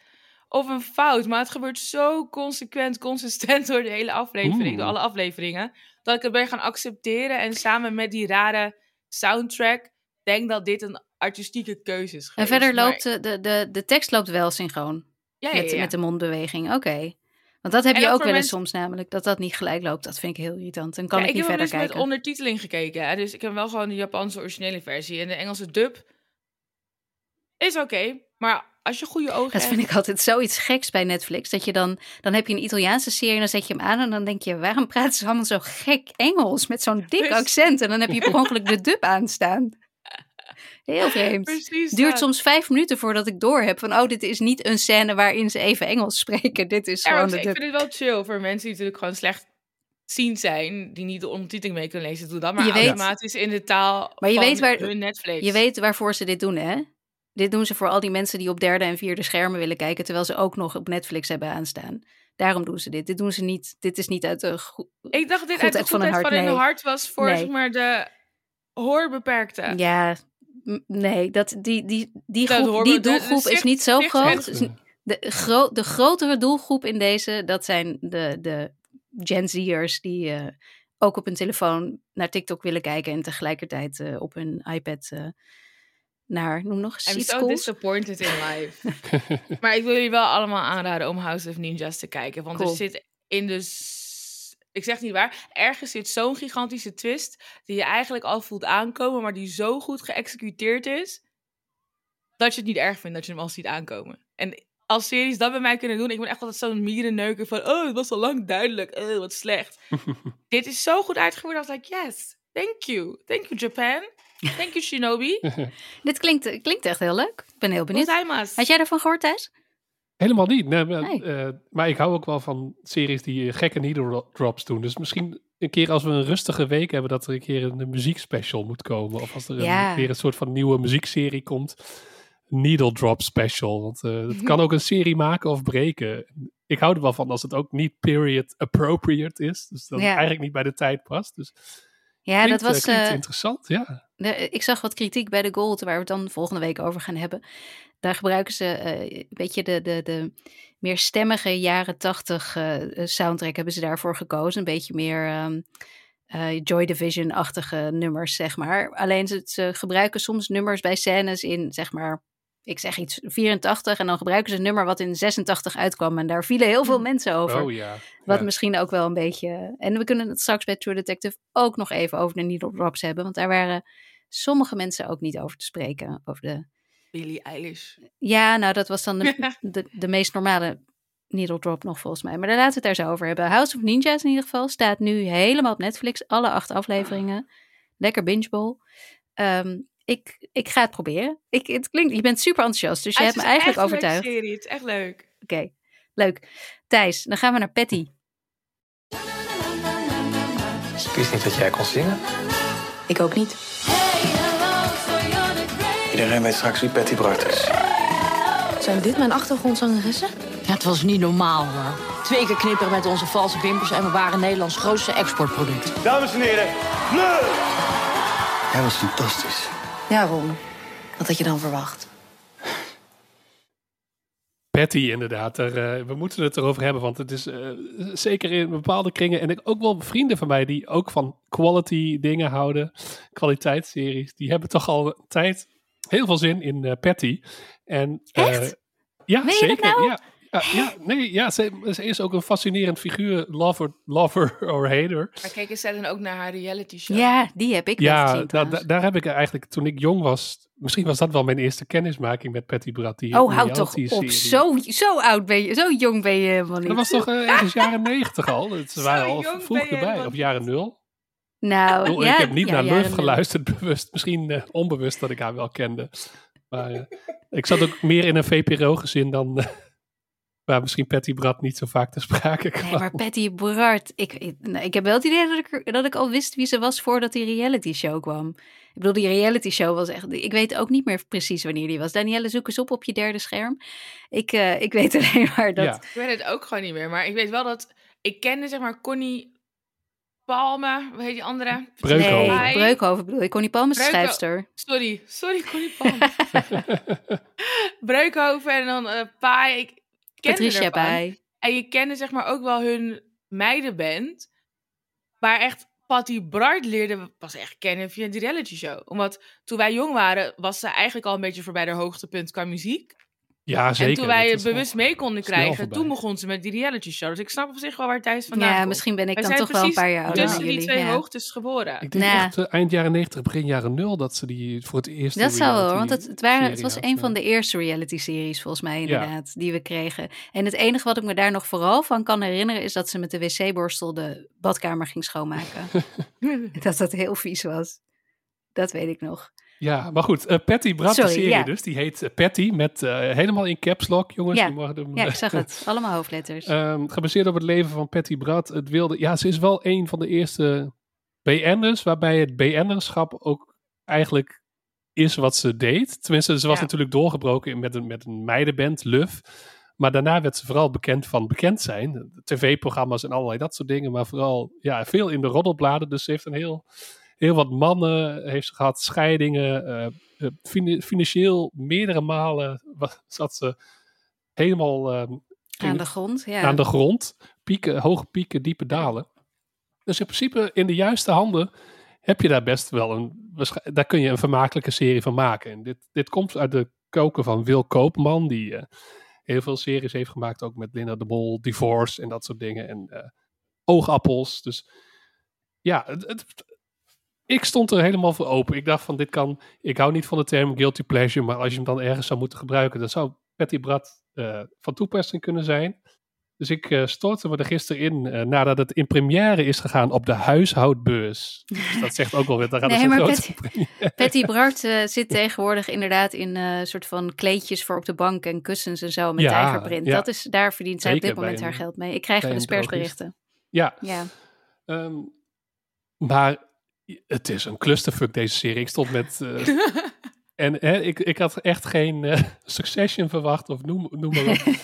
Of een fout. Maar het gebeurt zo consequent, consistent door de hele aflevering. Oeh. Door alle afleveringen. Dat ik het ben gaan accepteren. En samen met die rare soundtrack. Denk dat dit een artistieke keuze is En verder loopt de, de, de, de tekst loopt wel synchroon. ja, ja, Met, ja. met de mondbeweging. Oké. Want dat heb En je ook wel eens mensen- soms namelijk. Dat dat niet gelijk loopt. Dat vind ik heel irritant. Dan kan ik niet heb verder kijken. met ondertiteling gekeken. Hè? Dus ik heb wel gewoon de Japanse originele versie. En de Engelse dub is oké. maar als je goede ogen Dat hebt... vind ik altijd zoiets geks bij Netflix. Dat je dan, dan heb je een Italiaanse serie en dan zet je hem aan en dan denk je, waarom praten ze allemaal zo gek Engels met zo'n dik accent? En dan heb je per ongeluk de dub aanstaan. Heel vreemd. Precies Duurt dat. soms vijf minuten voordat ik door heb van, oh, dit is niet een scène waarin ze even Engels spreken. Dit is Ja, gewoon ik de ik dub. vind het wel chill voor mensen die natuurlijk gewoon slecht zien zijn, die niet de ondertiteling mee kunnen lezen, doe dat maar Je weet- automatisch in de taal Maar je van weet waar- hun Netflix. Je weet waarvoor ze dit doen, hè? Dit doen ze voor al die mensen die op derde en vierde schermen willen kijken, terwijl ze ook nog op Netflix hebben aanstaan. Daarom doen ze dit. Dit doen ze niet. Dit is niet uit de. go- Ik dacht dat dit uit de van een goedheid van, hart, hun nee. hart was voor Nee. zeg maar de hoorbeperkte. Ja, m- nee, dat, die, die, die, Dat groep, horen die doelgroep is niet zo groot. De, gro de grotere doelgroep in deze, dat zijn de, de Gen Z'ers die eh, ook op hun telefoon naar TikTok willen kijken en tegelijkertijd eh, op hun iPad eh, naar, noem nog, I'm so Schools. disappointed in life. maar ik wil jullie wel allemaal aanraden om House of Ninjas te kijken. Want Cool. er zit in de... Ik zeg niet waar. Ergens zit zo'n gigantische twist... die je eigenlijk al voelt aankomen... maar die zo goed geëxecuteerd is... dat je het niet erg vindt dat je hem al ziet aankomen. En als series dat bij mij kunnen doen... ik ben echt altijd zo'n mierenneuker van... oh, het was al lang duidelijk. Oh, wat slecht. Dit is zo goed uitgevoerd. Was like, yes, thank you. Thank you, Japan. Thank you, Shinobi. Dit klinkt, klinkt echt heel leuk. Ik ben heel benieuwd. Had jij ervan gehoord, Thijs? Helemaal niet. Nee, maar, Nee. eh, maar ik hou ook wel van series die eh, gekke needle drops doen. Dus misschien een keer als we een rustige week hebben, dat er een keer een muziekspecial moet komen. Of als er een, weer een soort van nieuwe muziekserie komt. Needle drop special. Want eh het kan ook een serie maken of breken. Ik hou er wel van als het ook niet period appropriate is. Dus dat Ja. het eigenlijk niet bij de tijd past. Dus Ja, klinkt, dat was. klinkt interessant, ja. Ik zag wat kritiek bij de Gold, waar we het dan volgende week over gaan hebben. Daar gebruiken ze eh, een beetje de, de, de meer stemmige jaren tachtig eh, soundtrack hebben ze daarvoor gekozen. Een beetje meer ehm, eh, Joy Division-achtige nummers, zeg maar. Alleen ze, ze gebruiken soms nummers bij scènes in, zeg maar, ik zeg iets 84 en dan gebruiken ze een nummer wat in 86 uitkwam. En daar vielen heel veel mensen over. Oh ja. Wat Ja. misschien ook wel een beetje. En we kunnen het straks bij True Detective ook nog even over de needle drops hebben. Want daar waren sommige mensen ook niet over te spreken. Over de... Billie Eilish. Ja, nou, dat was dan de, de, de meest normale needle drop nog volgens mij. Maar daar laten we het daar zo over hebben. House of Ninjas in ieder geval staat nu helemaal op Netflix. Alle acht afleveringen. Lekker bingeball. Ehm ik, ik ga het proberen. Ik, het klinkt, je bent super enthousiast, dus je hebt me eigenlijk echt een overtuigd. serie. Het is echt leuk. Oké, leuk. Thijs, dan gaan we naar Patty. Ik wist niet dat jij kon zingen. Ik ook niet. Iedereen weet straks wie Patty Bart is. Zijn dit mijn achtergrondzangeressen? Ja, het was niet normaal hoor. Twee keer knipperen met onze valse wimpers en we waren Nederlands grootste exportproduct. Dames en heren, Fleur! Hij was fantastisch. Ja, Ron. Wat had je dan verwacht? Patty, inderdaad. Er, eh, we moeten het erover hebben, want het is eh, zeker in bepaalde kringen. En ik, ook wel vrienden van mij die ook van quality dingen houden, kwaliteitsseries, die hebben toch al een tijd heel veel zin in eh, Patty. En, eh, Echt? ja, Meen je dat zeker. nou? Ja, ja, ja, nee, ja ze, ze is ook een fascinerend figuur, lover, lover or hater. Maar kijk eens dan ook naar haar reality show. Ja, die heb ik wel Ja, gezien da- daar heb ik eigenlijk, toen ik jong was, misschien was dat wel mijn eerste kennismaking met Patty Brat. Die Oh, houd toch op. Zo, zo oud ben je, zo jong ben je helemaal niet. Dat was toch eh, ergens jaren negentig al? Het waren al vroeg erbij, of jaren nul. Nou, ja, ik heb niet ja, naar nul. geluisterd, bewust. Misschien eh, onbewust dat ik haar wel kende. Maar eh, ik zat ook meer in een VPRO-gezin dan... eh, waar misschien Patty Brat niet zo vaak te sprake kwam. Nee, maar Patty Bart, ik, ik, nou, ik heb wel het idee dat ik, dat ik al wist wie ze was voordat die reality show kwam. Ik bedoel, die reality show was echt... Ik weet ook niet meer precies wanneer die was. Danielle, zoek eens op op je derde scherm. Ik, eh, ik weet alleen maar dat... Ja. Ik weet het ook gewoon niet meer. Maar ik weet wel dat... Ik kende zeg maar Connie Palme. Hoe heet die andere? Breukhoven. Nee. Breukhoven bedoel ik. Connie Palm is de Breuko- schrijfster. Sorry. Sorry, Connie Palme. Breukhoven en dan eh Pai. Ik kende Patricia bij. En je kende zeg maar ook wel hun meidenband. Maar echt Patty Bart leerde we pas echt kennen via die reality show. Omdat toen wij jong waren, was ze eigenlijk al een beetje voorbij haar hoogtepunt qua muziek. Ja, zeker. en toen wij het bewust mee konden krijgen, toen begon ze met die reality show. Dus ik snap op zich wel waar Thijs vandaan Ja, komt. misschien ben ik Wij dan toch wel een paar jaar ouder tussen dan die twee ja. hoogtes geboren. Ik denk Nou. echt eh, eind jaren 90, begin jaren 0 dat ze die voor het eerst. Dat zou wel, want het, het, waren, het was had, een van de eerste reality-series volgens mij inderdaad, die we kregen. En het enige wat ik me daar nog vooral van kan herinneren is dat ze met de wc-borstel de badkamer ging schoonmaken. dat dat heel vies was. Dat weet ik nog. Ja, maar goed, eh, Patty Brat, de serie ja. dus, die heet eh, Patty met eh, helemaal in caps lock, jongens. Ja. die mogen hem, Ja, ik zag het. Allemaal hoofdletters. Ehm, gebaseerd op het leven van Patty Brat. Het wilde, ja, ze is wel een van de eerste BN'ers, waarbij het BN'erschap ook eigenlijk is wat ze deed. Tenminste, ze was Ja. natuurlijk doorgebroken met een, met een meidenband, Luf. Maar daarna werd ze vooral bekend van bekend zijn. TV-programma's en allerlei dat soort dingen. Maar vooral ja, veel in de roddelbladen. Dus ze heeft een heel, heel wat mannen heeft ze gehad, scheidingen. eh, eh, fina- financieel meerdere malen zat ze helemaal ehm, Aan de grond, ja. aan de grond. Pieken, hoge pieken, diepe dalen. Dus in principe in de juiste handen heb je daar best wel een... Daar kun je een vermakelijke serie van maken. En dit, dit komt uit de koken van Wil Koopman. Die eh, heel veel series heeft gemaakt. Ook met Linda de Mol, Divorce en dat soort dingen. En Oogappels. Dus ja, het, het- ik stond er helemaal voor open. Ik dacht van dit kan... Ik hou niet van de term guilty pleasure. Maar als je hem dan ergens zou moeten gebruiken... dan zou Patty Brat eh, van toepassing kunnen zijn. Dus ik eh, stortte me er gisteren in eh, nadat het in première is gegaan op de huishoudbeurs. Dus dat zegt ook wel weer, daar gaat Nee, maar Patty-. Patty Bart zit tegenwoordig inderdaad in een soort van kleedjes voor op de bank en kussens en zo met Ja, tijgerprint. ja. Dat is, daar verdient zij op dit moment haar geld mee. Ik krijg wel eens persberichten. Ja, Ja. ehm, maar het is een clusterfuck deze serie. Ik stond met... eh, en hè, ik, ik had echt geen eh, Succession verwacht of noem, noem maar op.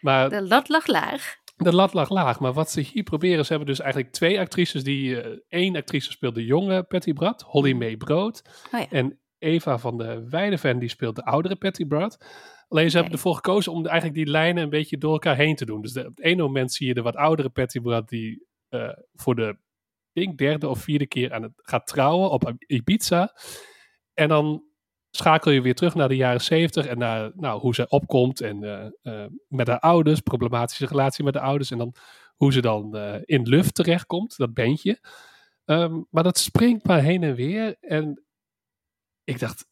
Maar De lat lag laag. de lat lag laag. Maar wat ze hier proberen, ze hebben dus eigenlijk twee actrices die... eh één actrice speelt de jonge Patty Brad, Holly Mae Brood. Oh ja. En Eva van de Weideven, die speelt de oudere Patty Brad. Alleen ze hebben ervoor gekozen om eigenlijk die lijnen een beetje door elkaar heen te doen. Dus de- op het ene moment zie je de wat oudere Patty Brad die voor de denk, derde of vierde keer aan het gaat trouwen op Ibiza. En dan schakel je weer terug naar de jaren zeventig en naar nou, hoe ze opkomt en eh, eh, met haar ouders, problematische relatie met de ouders en dan hoe ze dan eh, in lucht terechtkomt, dat bandje. Ehm, maar dat springt maar heen en weer en ik dacht,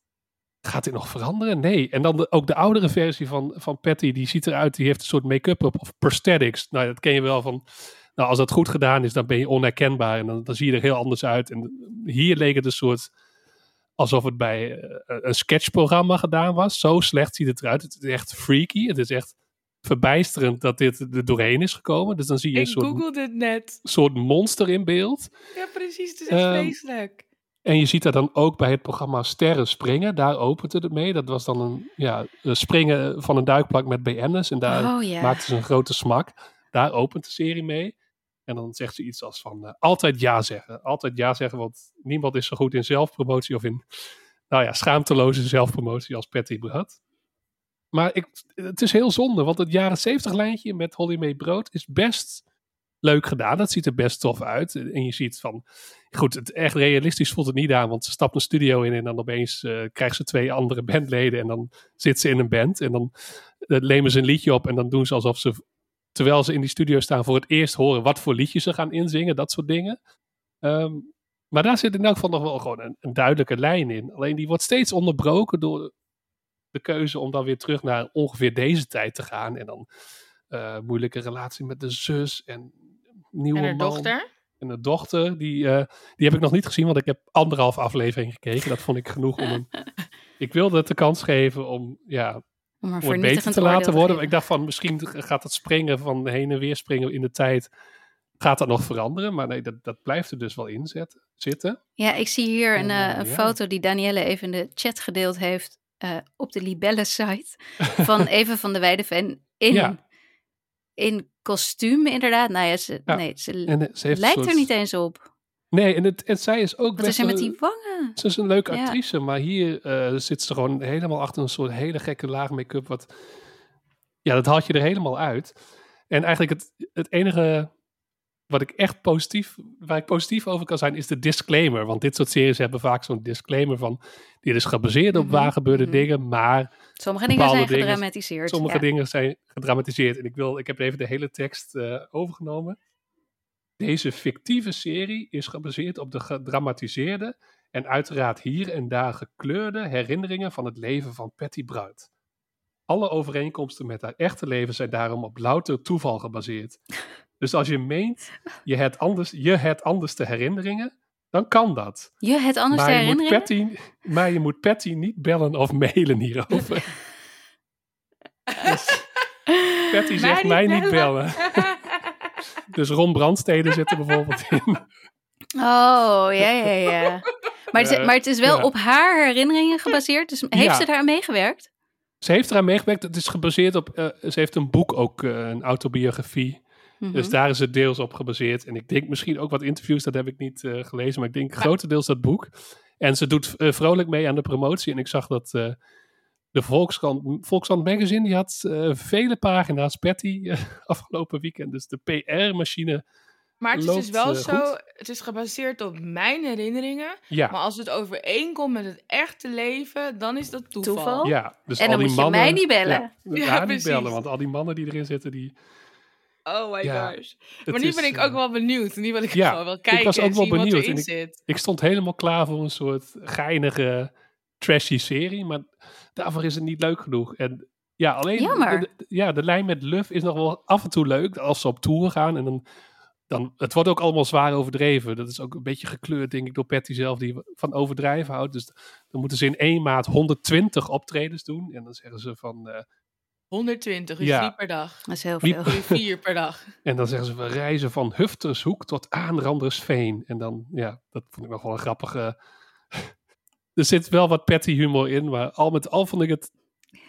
gaat dit nog veranderen? Nee. En dan ook de oudere versie van, van Patty, die ziet eruit, die heeft een soort make-up op of prosthetics. Nou, dat ken je wel van, nou, als dat goed gedaan is, dan ben je onherkenbaar en dan, dan zie je er heel anders uit. En hier leek het een soort, alsof het bij eh, een sketchprogramma gedaan was. Zo slecht ziet het eruit. Het is echt freaky. Het is echt verbijsterend dat dit er doorheen is gekomen. Dus dan zie je Ik een soort, het net. soort monster in beeld. Ja, precies. Het is echt Ehm, vreselijk. En je ziet dat dan ook bij het programma Sterren Springen. Daar opent het mee. Dat was dan een, ja, springen van een duikplank met BN'ers. En daar Oh, ja. maakten ze een grote smak. Daar opent de serie mee. En dan zegt ze iets als van eh, altijd ja zeggen. Altijd ja zeggen, want niemand is zo goed in zelfpromotie of in, nou ja, schaamteloze zelfpromotie als Patty Brad. Maar ik, het is heel zonde, want het jaren 70 lijntje met Holly Mae Brood is best leuk gedaan. Dat ziet er best tof uit. En je ziet van, goed, het echt realistisch voelt het niet aan, want ze stapt een studio in en dan opeens eh, krijgt ze twee andere bandleden en dan zit ze in een band en dan eh, nemen ze een liedje op en dan doen ze alsof ze, terwijl ze in die studio staan, voor het eerst horen wat voor liedjes ze gaan inzingen, dat soort dingen. Ehm, maar daar zit in elk geval nog wel gewoon een, een duidelijke lijn in. Alleen die wordt steeds onderbroken door de keuze om dan weer terug naar ongeveer deze tijd te gaan. En dan eh, moeilijke relatie met de zus en nieuwe En haar man. dochter? En de dochter, die, eh, die heb ik nog niet gezien, want ik heb anderhalf aflevering gekeken. Dat vond ik genoeg om hem... Ik wilde het de kans geven om, ja, Om beter te laten te worden. Ik dacht van, misschien gaat het springen van heen en weer springen in de tijd... Gaat dat nog veranderen? Maar nee, dat, dat blijft er dus wel in zitten. Ja, ik zie hier een, En, eh, eh, een ja. foto die Danielle even in de chat gedeeld heeft eh, op de Libelle-site van Eva van de Weideven in, Ja. in kostuum inderdaad. Nou ja, ze, Ja, nee, ze, En lijkt soort- er niet eens op. Nee, en, het, en zij is ook Wat is best er met die wangen? Ze is een leuke actrice, maar hier eh, zit ze gewoon helemaal achter een soort hele gekke laag make-up. Wat, ja, dat haalt je er helemaal uit. En eigenlijk het, het enige wat ik echt positief, waar ik positief over kan zijn, is de disclaimer. Want dit soort series hebben vaak zo'n disclaimer van, dit is gebaseerd op Mhm, waar gebeurde mhm. dingen, maar Sommige dingen zijn dingen- gedramatiseerd. sommige ja. dingen zijn gedramatiseerd. En ik, wil, ik heb even de hele tekst eh, overgenomen. Deze fictieve serie is gebaseerd op de gedramatiseerde en uiteraard hier en daar gekleurde herinneringen van het leven van Patty Bruid. Alle overeenkomsten met haar echte leven zijn daarom op louter toeval gebaseerd. Dus als je meent je het anders, je het anders te herinneringen, dan kan dat. Je het anders maar, je moet herinneren? Patty, maar je moet Patty niet bellen of mailen hierover. Dus Patty zegt mij niet bellen. Dus Ron Brandstede zit er bijvoorbeeld in. Oh, ja, ja, ja. Maar het, is- Eh, maar het is wel ja. op haar herinneringen gebaseerd. Dus heeft Ja. ze daar aan meegewerkt? Ze heeft eraan meegewerkt. Het is gebaseerd op. eh, ze heeft een boek ook, eh, een autobiografie. Mhm. Dus daar is het deels op gebaseerd. En ik denk misschien ook wat interviews, dat heb ik niet gelezen. Maar ik denk grotendeels dat boek. En ze doet vrolijk mee aan de promotie. En ik zag dat de Volkskrant, Volkskrant Magazine, die had vele pagina's Patty afgelopen weekend. Dus de PR-machine. Maar het is dus wel eh, zo, goed. het is gebaseerd op mijn herinneringen. Ja. Maar als het overeenkomt met het echte leven, dan is dat toeval. Toeval? Ja, dus En al dan die moet je mij niet bellen. Ja, niet precies. bellen, want al die mannen die erin zitten, die... Oh my Ja, gosh. Maar nu is, ben ik eh, ook wel benieuwd. Nu wil ik Ja, gewoon wel ik kijken was ook en wel zien wat benieuwd. En ik- zit. Ik stond helemaal klaar voor een soort geinige, trashy serie, maar daarvoor is het niet leuk genoeg. En ja, alleen de- ja, de lijn met Luf is nog wel af en toe leuk als ze op tour gaan. En dan, dan, het wordt ook allemaal zwaar overdreven. Dat is ook een beetje gekleurd, denk ik, door Patty zelf, die van overdrijven houdt. Dus dan moeten ze in één maand 120 optredens doen. En dan zeggen ze van, eh, 120, dus Ja. drie per dag. Dat is heel veel. Vier per dag. en dan zeggen ze, we reizen van Huftershoek tot Aanrandersveen. En dan, ja, dat vond ik nog wel een grappige... er zit wel wat petty humor in, maar al met al vond ik het...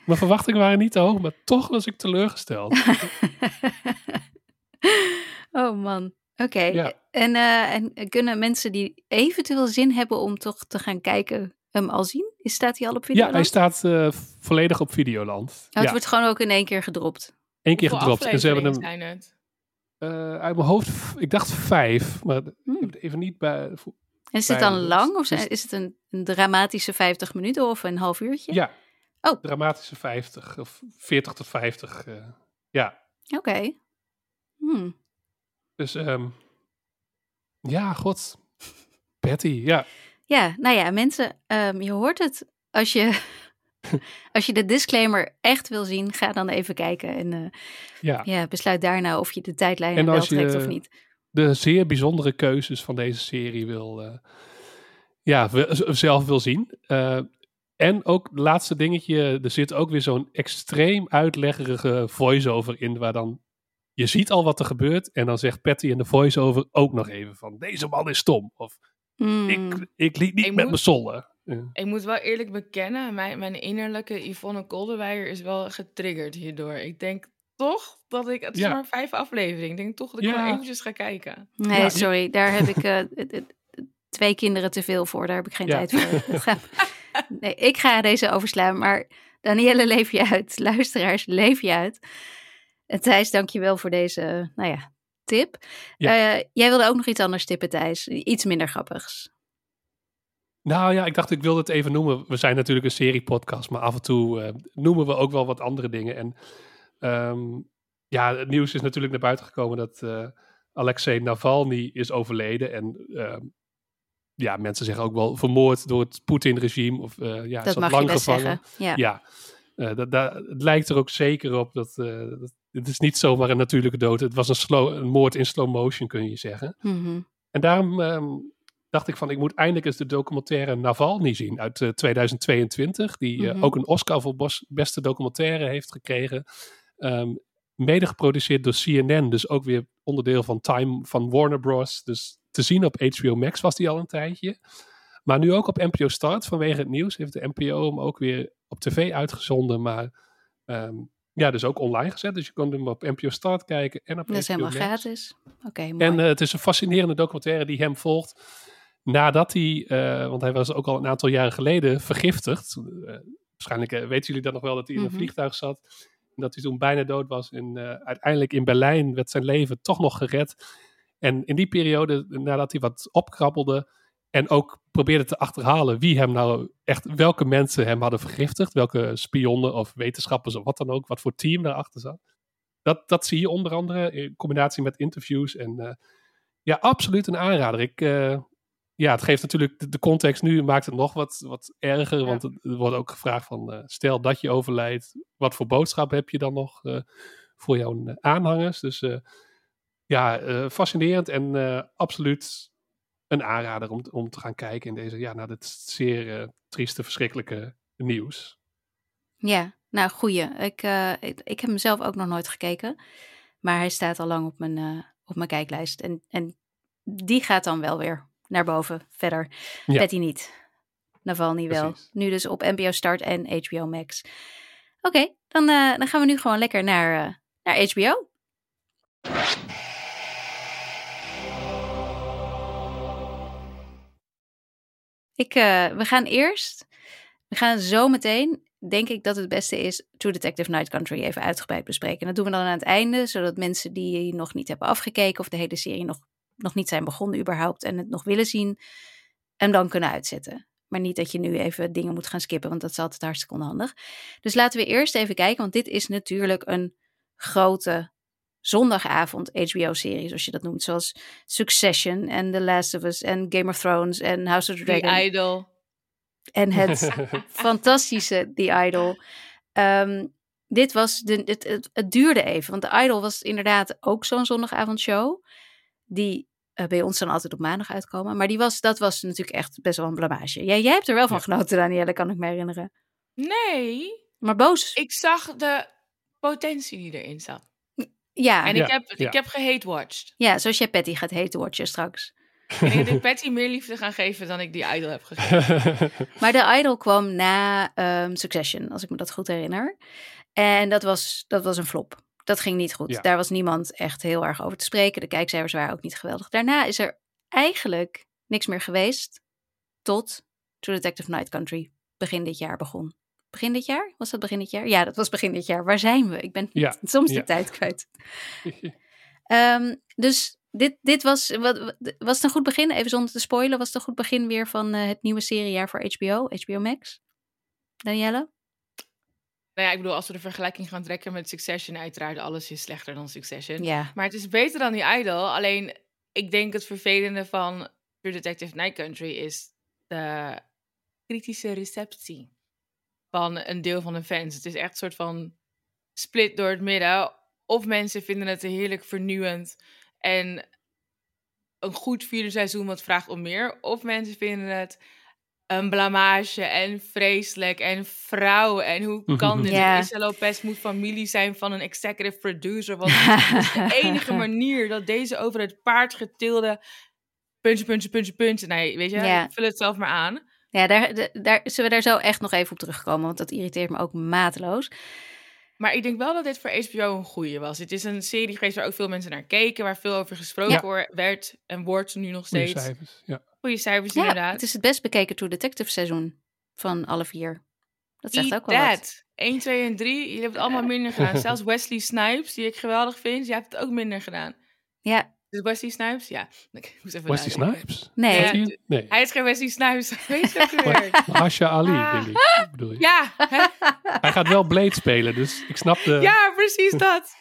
Mijn verwachtingen waren niet te hoog, maar toch was ik teleurgesteld. Oh man. Oké. Ja. En, eh, en kunnen mensen die eventueel zin hebben om toch te gaan kijken hem al zien? Is, staat hij al op video? Ja, hij staat eh, volledig op Videoland. Oh, het ja, wordt gewoon ook in één keer gedropt. één keer Hoeveel gedropt. En ze hebben hem het? eh, uit mijn hoofd, ik dacht vijf, maar ik Hmm. heb het even niet bij. En is het dan lang of dus- is het een, een dramatische 50 minuten of een half uurtje? Ja. Oh. Dramatische 50 of 40 tot 50. eh, ja, Oké. Hmm. Dus ehm, ja, god. Patty, ja. Ja, nou ja, mensen, ehm, je hoort het. Als je, als je de disclaimer echt wil zien, ga dan even kijken. En eh, ja. ja, besluit daarna of je de tijdlijn wel trekt of niet. de zeer bijzondere keuzes van deze serie wil, eh, ja, zelf wil zien. Eh, en ook het laatste dingetje, er zit ook weer zo'n extreem uitleggerige voice-over in, waar dan je ziet al wat er gebeurt en dan zegt Patty in de voice-over ook nog even van, deze man is stom. Of Hmm. ik, ik liet niet Ik met moet- me zollen. Ja. Ik moet wel eerlijk bekennen, mijn, mijn innerlijke Yvonne Kolderweijer is wel getriggerd hierdoor. Ik denk toch dat ik, het is Ja. maar vijf afleveringen, ik denk toch dat ik Ja. wel eventjes ga kijken. Nee, Ja, sorry, daar heb ik eh, twee kinderen te veel voor. Daar heb ik geen Ja. tijd voor. Nee, ik ga deze overslaan, maar Danielle, leef je uit. Luisteraars, leef je uit. En Thijs, dank je wel voor deze, nou ja, tip. Ja. Eh, jij wilde ook nog iets anders tippen, Thijs. Iets minder grappigs. Nou ja, ik dacht ik wilde het even noemen. We zijn natuurlijk een serie-podcast, maar af en toe eh, noemen we ook wel wat andere dingen. En ehm, ja, het nieuws is natuurlijk naar buiten gekomen dat eh Alexei Navalny is overleden. En ehm, ja, mensen zeggen ook wel vermoord door het Poetin-regime. Of eh ja, dat zat lang gevangen. zeggen. Ja. Ja, eh, dat, dat, het lijkt er ook zeker op dat, eh, dat het is niet zomaar een natuurlijke dood. Het was een, slow, een moord in slow motion, kun je zeggen. Mhm. En daarom ehm, dacht ik van, ik moet eindelijk eens de documentaire Navalny zien uit eh, 2022. Die eh, Mhm. ook een Oscar voor bos- beste documentaire heeft gekregen. Ehm, mede geproduceerd door CNN, dus ook weer onderdeel van Time van Warner Bros. Dus te zien op HBO Max was die al een tijdje. Maar nu ook op NPO Start vanwege het nieuws heeft de NPO hem ook weer op tv uitgezonden. Maar ehm, ja, dus ook online gezet. Dus je kon hem op NPO Start kijken en op Dat is helemaal gratis. Oké. En eh, het is een fascinerende documentaire die hem volgt nadat hij, eh, want hij was ook al een aantal jaren geleden vergiftigd. Eh, waarschijnlijk weten jullie dat nog wel, dat hij in een Mhm. vliegtuig zat. En dat hij toen bijna dood was. En uiteindelijk in Berlijn werd zijn leven toch nog gered. En in die periode, nadat hij wat opkrabbelde en ook probeerde te achterhalen wie hem nou echt, welke mensen hem hadden vergiftigd, welke spionnen of wetenschappers of wat dan ook, wat voor team daarachter zat. Dat, dat zie je onder andere in combinatie met interviews. En eh, ja, absoluut een aanrader. Ik, eh, ja, het geeft natuurlijk de, de context nu, maakt het nog wat, wat erger. Want het- er wordt ook gevraagd van, eh, stel dat je overlijdt, wat voor boodschap heb je dan nog voor jouw aanhangers? Dus ja, fascinerend en absoluut een aanrader om, om te gaan kijken in deze, ja, naar dit zeer eh, trieste, verschrikkelijke nieuws. Ja, nou goeie. Ik, eh, ik, ik heb hem zelf ook nog nooit gekeken. Maar hij staat al lang op mijn, eh, op mijn kijklijst. En, en die gaat dan wel weer naar boven verder. Ja. Betty niet. Navalny wel. Precies. Nu dus op NPO Start en HBO Max. Oké, dan, dan gaan we nu gewoon lekker naar, naar HBO. Ik, eh, we gaan eerst, we gaan zo meteen, denk ik dat het beste is, True Detective Night Country even uitgebreid bespreken. En dat doen we dan aan het einde, zodat mensen die nog niet hebben afgekeken of de hele serie nog, nog niet zijn begonnen überhaupt en het nog willen zien, hem dan kunnen uitzetten. Maar niet dat je nu even dingen moet gaan skippen, want dat is altijd hartstikke onhandig. Dus laten we eerst even kijken, want dit is natuurlijk een grote zondagavond HBO-serie, zoals je dat noemt. Zoals Succession en The Last of Us en Game of Thrones en House of the Dragon. The Idol. En het fantastische The Idol. Ehm, dit was de, het, het, het duurde even, want The Idol was inderdaad ook zo'n zondagavondshow. Die eh, bij ons dan altijd op maandag uitkomen. Maar die was, dat was natuurlijk echt best wel een blamage. Jij, jij hebt er wel van Ja. genoten, Danielle, kan ik me herinneren. Nee, Maar boos. ik zag de potentie die erin zat. Ja, En Ja, ik heb, ja. ik heb gehate-watched. ja, zoals jij Patty gaat heten watchen straks. Ik denk dat ik Patty meer liefde gaan geven dan ik die Idol heb gegeven. Maar The Idol kwam na ehm, Succession, als ik me dat goed herinner. En dat was, dat was een flop. Dat ging niet goed. Ja. Daar was niemand echt heel erg over te spreken. De kijkcijfers waren ook niet geweldig. Daarna is er eigenlijk niks meer geweest tot True Detective Night Country begin dit jaar begon. Begin dit jaar? Was dat begin dit jaar? Ja, dat was begin dit jaar. Waar zijn we? Ik ben Ja, soms de ja. tijd kwijt. Ehm, dus dit, dit was, wat, was het een goed begin? Even zonder te spoilen. Was het een goed begin weer van eh, het nieuwe seriejaar voor HBO? HBO Max? Danielle? Nou ja, ik bedoel, als we de vergelijking gaan trekken met Succession, uiteraard alles is slechter dan Succession. Ja. Maar het is beter dan die Idol. Alleen, ik denk het vervelende van True Detective Night Country is de kritische receptie van een deel van de fans. Het is echt een soort van split door het midden. Of mensen vinden het heerlijk vernieuwend en een goed vierde seizoen wat vraagt om meer. Of mensen vinden het een blamage en vreselijk en vrouwen. En hoe kan dit? Ja. Issa Lopez moet familie zijn van een executive producer. Want dat is de enige manier dat deze over het paard getilde... Puntje, puntje, puntje, puntje. Nee, weet je, vul het zelf maar aan. Ja, daar, de- daar zullen we daar zo echt nog even op terugkomen, want dat irriteert me ook mateloos. Maar ik denk wel dat dit voor HBO een goeie was. Het is een serie geweest waar ook veel mensen naar keken, waar veel over gesproken Ja. hoor- werd en wordt nu nog Goeie steeds. cijfers. Ja. Goede cijfers Ja, inderdaad. het is het best bekeken True Detective seizoen van alle vier. Dat zegt Eat ook wel wat. that. 1, 2 en 3, jullie hebben het allemaal minder gedaan. Zelfs Wesley Snipes, die ik geweldig vind, jij hebt het ook minder gedaan. Ja, Dus Wesley Snipes, ja. Ik moest even Wesley nadenken. Snipes? nee. Ja. Hij het? Nee. Hij is geen Wesley Snipes. Weet je ook weer? Asha Ali, Ah. denk ik. Bedoel je. Ja? Hij gaat wel Blade spelen, dus ik snap de... ja, precies dat.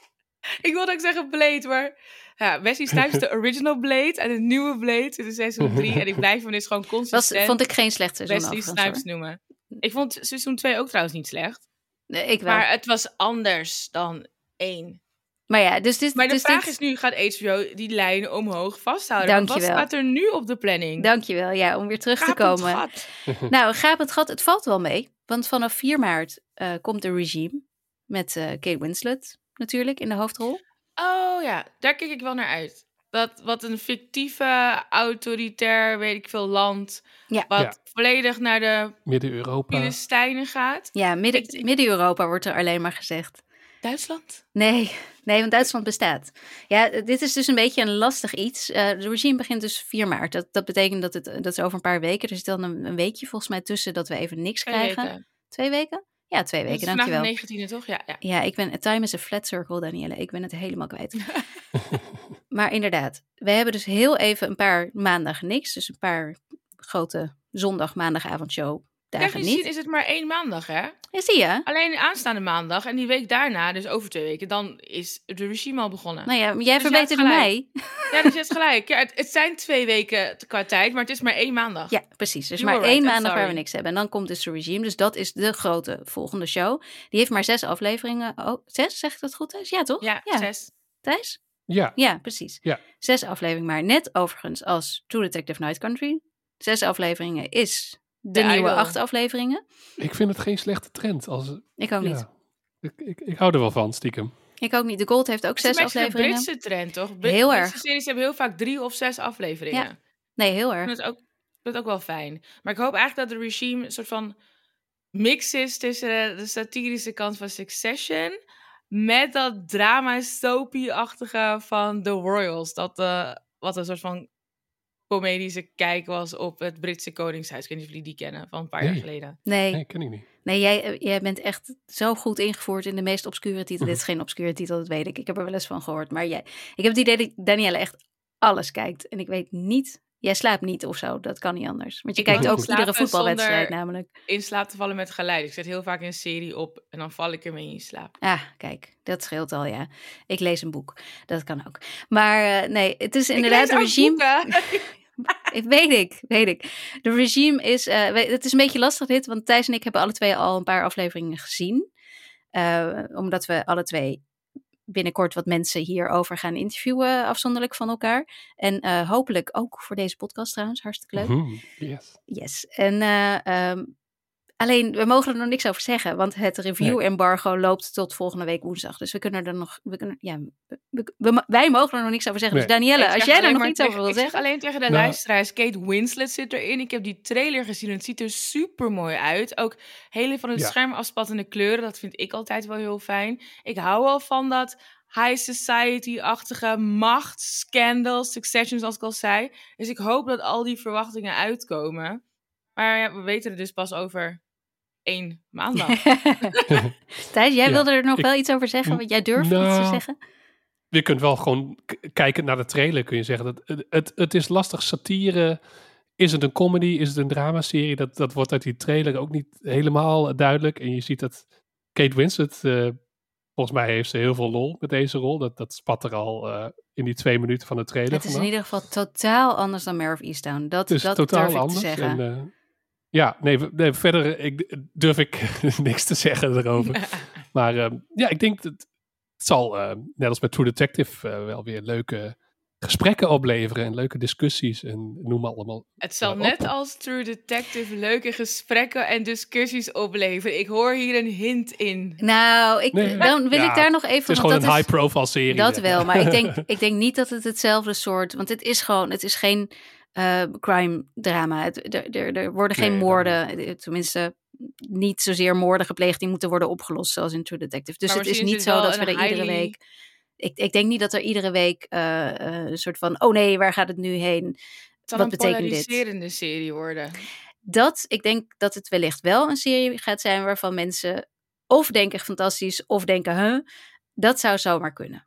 Ik wilde ook zeggen Blade, maar... Ja, Wesley Snipes is de original Blade en de nieuwe Blade in seizoen 3. En ik blijf hem dus gewoon consistent vond ik geen slecht seizoen Wesley Snipes hoor. noemen. Ik vond seizoen 2 ook trouwens niet slecht. Nee, ik wel. Maar Maar, het was anders dan 1. Ja, dus dit, Maar de dus vraag dit, is nu, gaat HBO die lijn omhoog vasthouden? Want Wat Dankjewel. staat er nu op de planning? Dankjewel, ja, om weer terug te komen. gat. Nou, gapend gat, het valt wel mee. Want vanaf 4 maart eh, komt de regime met eh Kate Winslet natuurlijk in de hoofdrol. Oh ja, daar kijk ik wel naar uit. Dat wat een fictieve, autoritair, weet ik veel, land. Ja. Wat Ja. volledig naar de Midden-Europa. Filistijnen gaat. Ja, midden, Midden-Europa wordt er alleen maar gezegd. Duitsland? Nee, nee, want Duitsland bestaat. Ja, dit is dus een beetje een lastig iets. Eh de regime begint dus 4 maart. Dat, dat betekent dat het dat is over een paar weken. Er zit dan een, een weekje volgens mij tussen dat we even niks Twee krijgen. weken. Twee weken? Ja, twee Het is weken, de dankjewel. 19e toch? Ja, ja. Ja, ik ben. Time is a flat circle, Danielle. Ik ben het helemaal kwijt. maar inderdaad, we hebben dus heel even een paar maandagen niks. Dus een paar grote zondag, maandagavondshow dagen Technisch gezien is het maar één maandag, hè? Ja, zie je? Alleen aanstaande maandag en die week daarna, dus over twee weken, dan is de regime al begonnen. Nou ja, jij Dus verbeterde mij. Ja, dus je hebt gelijk. Ja, het, het zijn twee weken qua tijd, maar het is maar één maandag. Ja, precies. Dus You maar right, één maandag waar we niks hebben. En dan komt dus de regime. Dus dat is de grote volgende show. Die heeft maar zes afleveringen. Oh, zes? Zeg ik dat goed, Thijs? Ja, toch? Ja, ja. zes. Thijs? Ja, Ja, precies. Ja. Zes afleveringen, maar net overigens als True Detective Night Country. Zes afleveringen is de, De nieuwe acht afleveringen. ik vind het geen slechte trend. Als, Ik ook niet. ik, ik, ik hou er wel van, stiekem. Ik ook niet. De Gold heeft ook Het is zes een beetje de afleveringen. Britse trend, toch? Brit- Heel Britse erg. series hebben heel vaak drie of zes afleveringen. Ja. Nee, heel erg. dat ook, dat ook wel fijn. Maar ik hoop eigenlijk dat de regime een soort van mix is tussen de satirische kant van Succession met dat drama soapy-achtige van The Royals. Dat eh, wat een soort van comedische kijk was op het Britse Koningshuis. Ik weet niet of jullie die kennen, van een paar jaar geleden. Nee, Nee, ken ik niet. nee jij, eh, jij bent echt zo goed ingevoerd in de meest obscure titel. Dit is geen obscure titel, dat weet ik. Ik heb er wel eens van gehoord. Maar jij, ik heb het idee dat Danielle echt alles kijkt. En ik weet niet... Jij slaapt niet of zo, dat kan niet anders. Want je Ik kijkt ook iedere voetbalwedstrijd namelijk. In slaap te vallen met geluid. Ik zet heel vaak een serie op en dan val ik ermee in slaap. Ah, kijk, dat scheelt al, ja. Ik lees een boek, dat kan ook. Maar eh, nee, het is inderdaad ook regime... Ik weet ik, weet ik. De regime is, we- het is een beetje lastig dit, want Thijs en ik hebben alle twee al een paar afleveringen gezien. Eh, omdat we alle twee binnenkort wat mensen hierover gaan interviewen, afzonderlijk van elkaar. En eh, hopelijk ook voor deze podcast trouwens, hartstikke leuk. Yes. Yes. En ehm, Alleen, we mogen er nog niks over zeggen, want het review-embargo loopt tot volgende week woensdag. Dus we kunnen er nog, we kunnen, ja, we- we- wij mogen er nog niks over zeggen. Nee. Dus Danielle, als jij daar alleen nog iets over wil ik zeggen. zeg alleen tegen de Nou. luisteraars, Kate Winslet zit erin. Ik heb die trailer gezien en het ziet er super mooi uit. Ook hele van het Ja. scherm afspattende kleuren, dat vind ik altijd wel heel fijn. Ik hou wel van dat high society-achtige macht, scandal, succession zoals ik al zei. Dus ik hoop dat al die verwachtingen uitkomen. Maar ja, we weten er dus pas over één maandag. Thijs, jij Ja, wilde er nog ik- wel iets over zeggen, want jij durft iets te Nou, zeggen. Je kunt wel gewoon kijken naar de trailer, kun je zeggen. Dat, het, het, het is lastig satire. Is het een comedy? Is het een dramaserie? Dat, dat wordt uit die trailer ook niet helemaal duidelijk. En je ziet dat Kate Winslet, eh, volgens mij heeft ze heel veel lol met deze rol. Dat, dat spat er al eh, in die twee minuten van de trailer Het is in ieder geval totaal anders dan Mare of Easttown. Dat, Het is dat totaal durf ik anders. te zeggen. En, eh, ja, nee, nee, verder ik, durf ik niks te zeggen erover. maar eh, ja, ik denk dat het zal, eh, net als met True Detective, eh, wel weer leuke gesprekken opleveren en leuke discussies en noem maar allemaal. Het zal Ja, net op. als True Detective leuke gesprekken en discussies opleveren. Ik hoor hier een hint in. Nou, ik, Nee, dan wil ja, ik daar nog even... Het is gewoon een high-profile serie. Dat wel, maar ik denk, ik denk niet dat het hetzelfde soort... Want het is gewoon, het is geen eh, crime drama. Het, er, er, er worden geen Nee, moorden, eh, tenminste niet zozeer moorden gepleegd die moeten worden opgelost, zoals in True Detective. Dus Maar het is niet zo dat we er een iedere week... Ik, ik denk niet dat er iedere week eh, een soort van, oh nee, waar gaat het nu heen? Het Wat een betekent dit? polariserende serie worden. dat ik denk dat het wellicht wel een serie gaat zijn waarvan mensen of denken fantastisch of denken, huh, dat zou zomaar kunnen.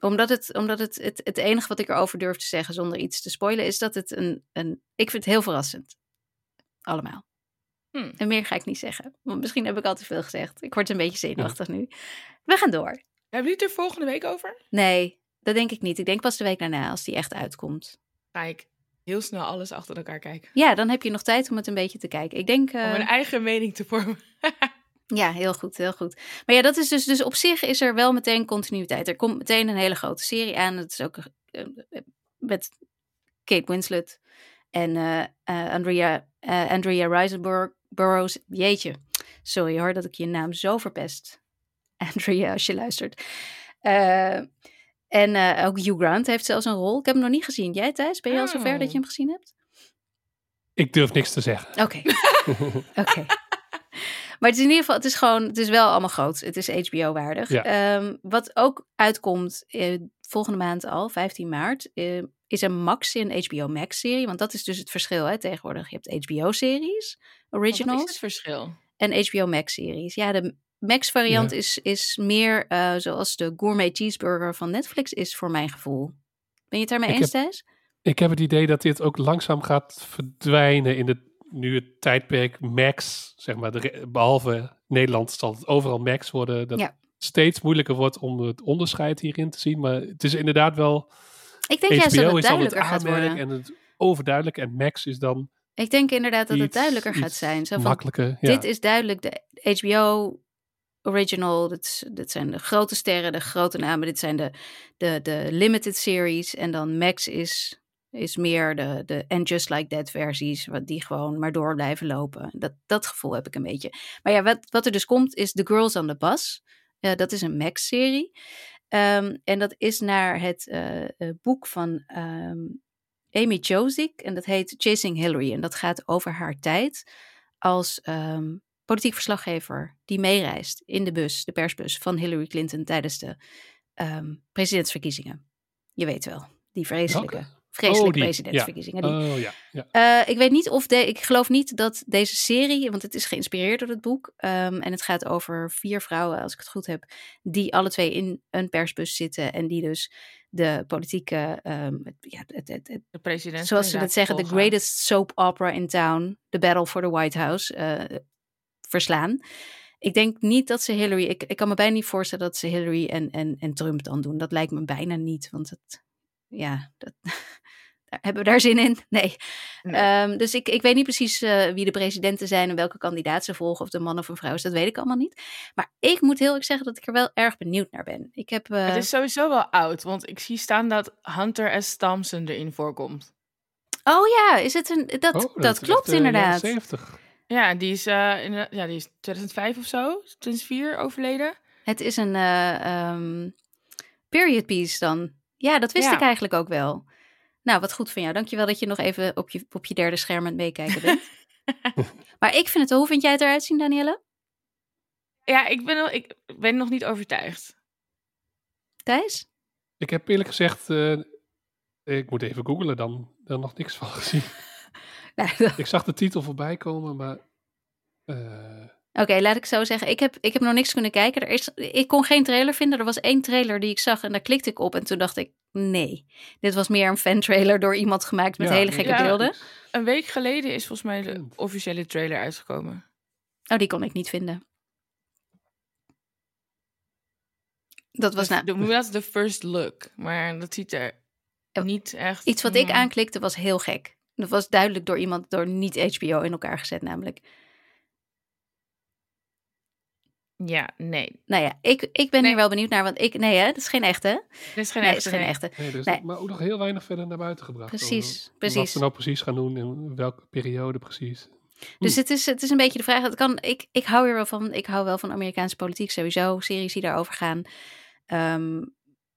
Omdat het, omdat het, het, het enige wat ik erover durf te zeggen zonder iets te spoilen is dat het een, een ik vind het heel verrassend. Allemaal. Hm. En meer ga ik niet zeggen. Want misschien heb ik al te veel gezegd. Ik word een beetje zenuwachtig nu. We gaan door. Hebben jullie het er volgende week over? Nee, dat denk ik niet. Ik denk pas de week daarna als die echt uitkomt. Ga ik heel snel alles achter elkaar kijken. Ja, dan heb je nog tijd om het een beetje te kijken. Ik denk. Om eh, mijn eigen mening te vormen. Ja, heel goed, heel goed. Maar ja, dat is dus, dus op zich is er wel meteen continuïteit. Er komt meteen een hele grote serie aan. Het is ook eh, met Kate Winslet en eh, eh, Andrea, eh, Andrea Riseborough. Jeetje, sorry hoor dat ik je naam zo verpest. Andrea, als je luistert. Eh, en eh, ook Hugh Grant heeft zelfs een rol. Ik heb hem nog niet gezien. Jij Thijs, ben je al zover dat je hem gezien hebt? Ik durf niks te zeggen. Oké. Oké. Maar het is in ieder geval, het is gewoon, het is wel allemaal groot. Het is HBO-waardig. Ja. Ehm, wat ook uitkomt eh, volgende maand al, 15 maart, eh, is een Max, een HBO Max-serie. Want dat is dus het verschil hè, tegenwoordig. Je hebt HBO-series, Wat is originals, het verschil? en HBO Max-series. Ja, de Max-variant Ja. is, is meer eh, zoals de gourmet cheeseburger van Netflix is, voor mijn gevoel. Ben je het daarmee eens, heb- Thijs? Ik heb het idee dat dit ook langzaam gaat verdwijnen in het, nu het tijdperk Max, zeg maar, de, behalve Nederland zal het overal Max worden. Dat Ja. steeds moeilijker wordt om het onderscheid hierin te zien. Maar het is inderdaad wel, Ik denk juist dat HBO het dan het duidelijker gaat worden. en het overduidelijk en Max is dan Ik denk inderdaad dat het duidelijker gaat zijn. Zo van, makkelijker. Ja. Dit is duidelijk de HBO original. Dit, is- dit zijn de grote sterren, de grote namen. Dit zijn de, de, de limited series. En dan Max is, is meer de, de And Just Like That versies. Wat die gewoon maar door blijven lopen. Dat, dat gevoel heb ik een beetje. Maar ja, wat, wat er dus komt is The Girls on the Bus. Eh, dat is een Max-serie. Ehm, en dat is naar het eh, eh, boek van ehm, Amy Chozick. En dat heet Chasing Hillary. En dat gaat over haar tijd als ehm, politiek verslaggever die meereist in de bus, de persbus van Hillary Clinton tijdens de presidentsverkiezingen. Je weet wel, die vreselijke? Vreselijke Oh, die, presidentsverkiezingen. Die, Oh ja, ja. eh, ik weet niet of de, ik geloof niet dat deze serie, want het is geïnspireerd door het boek. ehm, en het gaat over vier vrouwen, als ik het goed heb, die alle twee in een persbus zitten. En die dus de politieke, ehm, het- ja, het, het, het, De president. zoals ze dat zeggen, the greatest soap opera in town, The Battle for the White House, eh, verslaan. Ik denk niet dat ze Hillary, ik, ik kan me bijna niet voorstellen dat ze Hillary en, en, en Trump dan doen. Dat lijkt me bijna niet, want het, ja, dat, hebben we daar zin in? Nee. Nee. Ehm, dus ik, ik weet niet precies eh, wie de presidenten zijn en welke kandidaat ze volgen, of de man of een vrouw is, dat weet ik allemaal niet. Maar ik moet heel erg zeggen dat ik er wel erg benieuwd naar ben. Ik heb, eh, Het is sowieso wel oud, want ik zie staan dat Hunter S. Thompson erin voorkomt. Oh ja, is het een, dat, Oh, dat, klopt echt, eh, inderdaad. 70. Ja, die is, eh, in, ja, die is 2005 of zo, 2004 overleden. Het is een eh, ehm, period piece dan. Ja, dat wist Ja. ik eigenlijk ook wel. Nou, wat goed van jou. Dankjewel dat je nog even op je, op je derde scherm aan het meekijken bent. maar ik vind het, hoe vind jij het eruit zien, Danielle? Ja, ik ben, nog, ik ben nog niet overtuigd. Thijs? Ik heb eerlijk gezegd, eh, ik moet even googlen dan, dan nog niks van gezien. Nou, ik zag de titel voorbij komen, maar eh, Oké, laat ik zo zeggen. Ik heb, ik heb nog niks kunnen kijken. Er is, ik kon geen trailer vinden. Er was één trailer die ik zag en daar klikte ik op. En toen dacht ik, nee. Dit was meer een fan-trailer door iemand gemaakt met Ja, hele gekke ja. beelden. Een week geleden is volgens mij de officiële trailer uitgekomen. Oh, die kon ik niet vinden. Dat was nou... Dat noemen we dat de first look. Maar dat ziet er Oh. niet echt... Iets wat ik mm, aanklikte was heel gek. Dat was duidelijk door iemand, door niet HBO in elkaar gezet namelijk. Ja, nee. Nou ja, ik, ik ben Nee. hier wel benieuwd naar, want ik... Nee hè, dat is geen echte. Dit is geen nee, echte. het is geen nee. echte. nee, dus, Nee. maar ook nog heel weinig verder naar buiten gebracht. Precies, over precies. Wat ze nou precies gaan doen en welke periode precies. Dus het is, het is een beetje de vraag. Het kan, ik, ik hou hier wel van. Ik hou wel van Amerikaanse politiek sowieso. Series die daarover gaan. Ehm,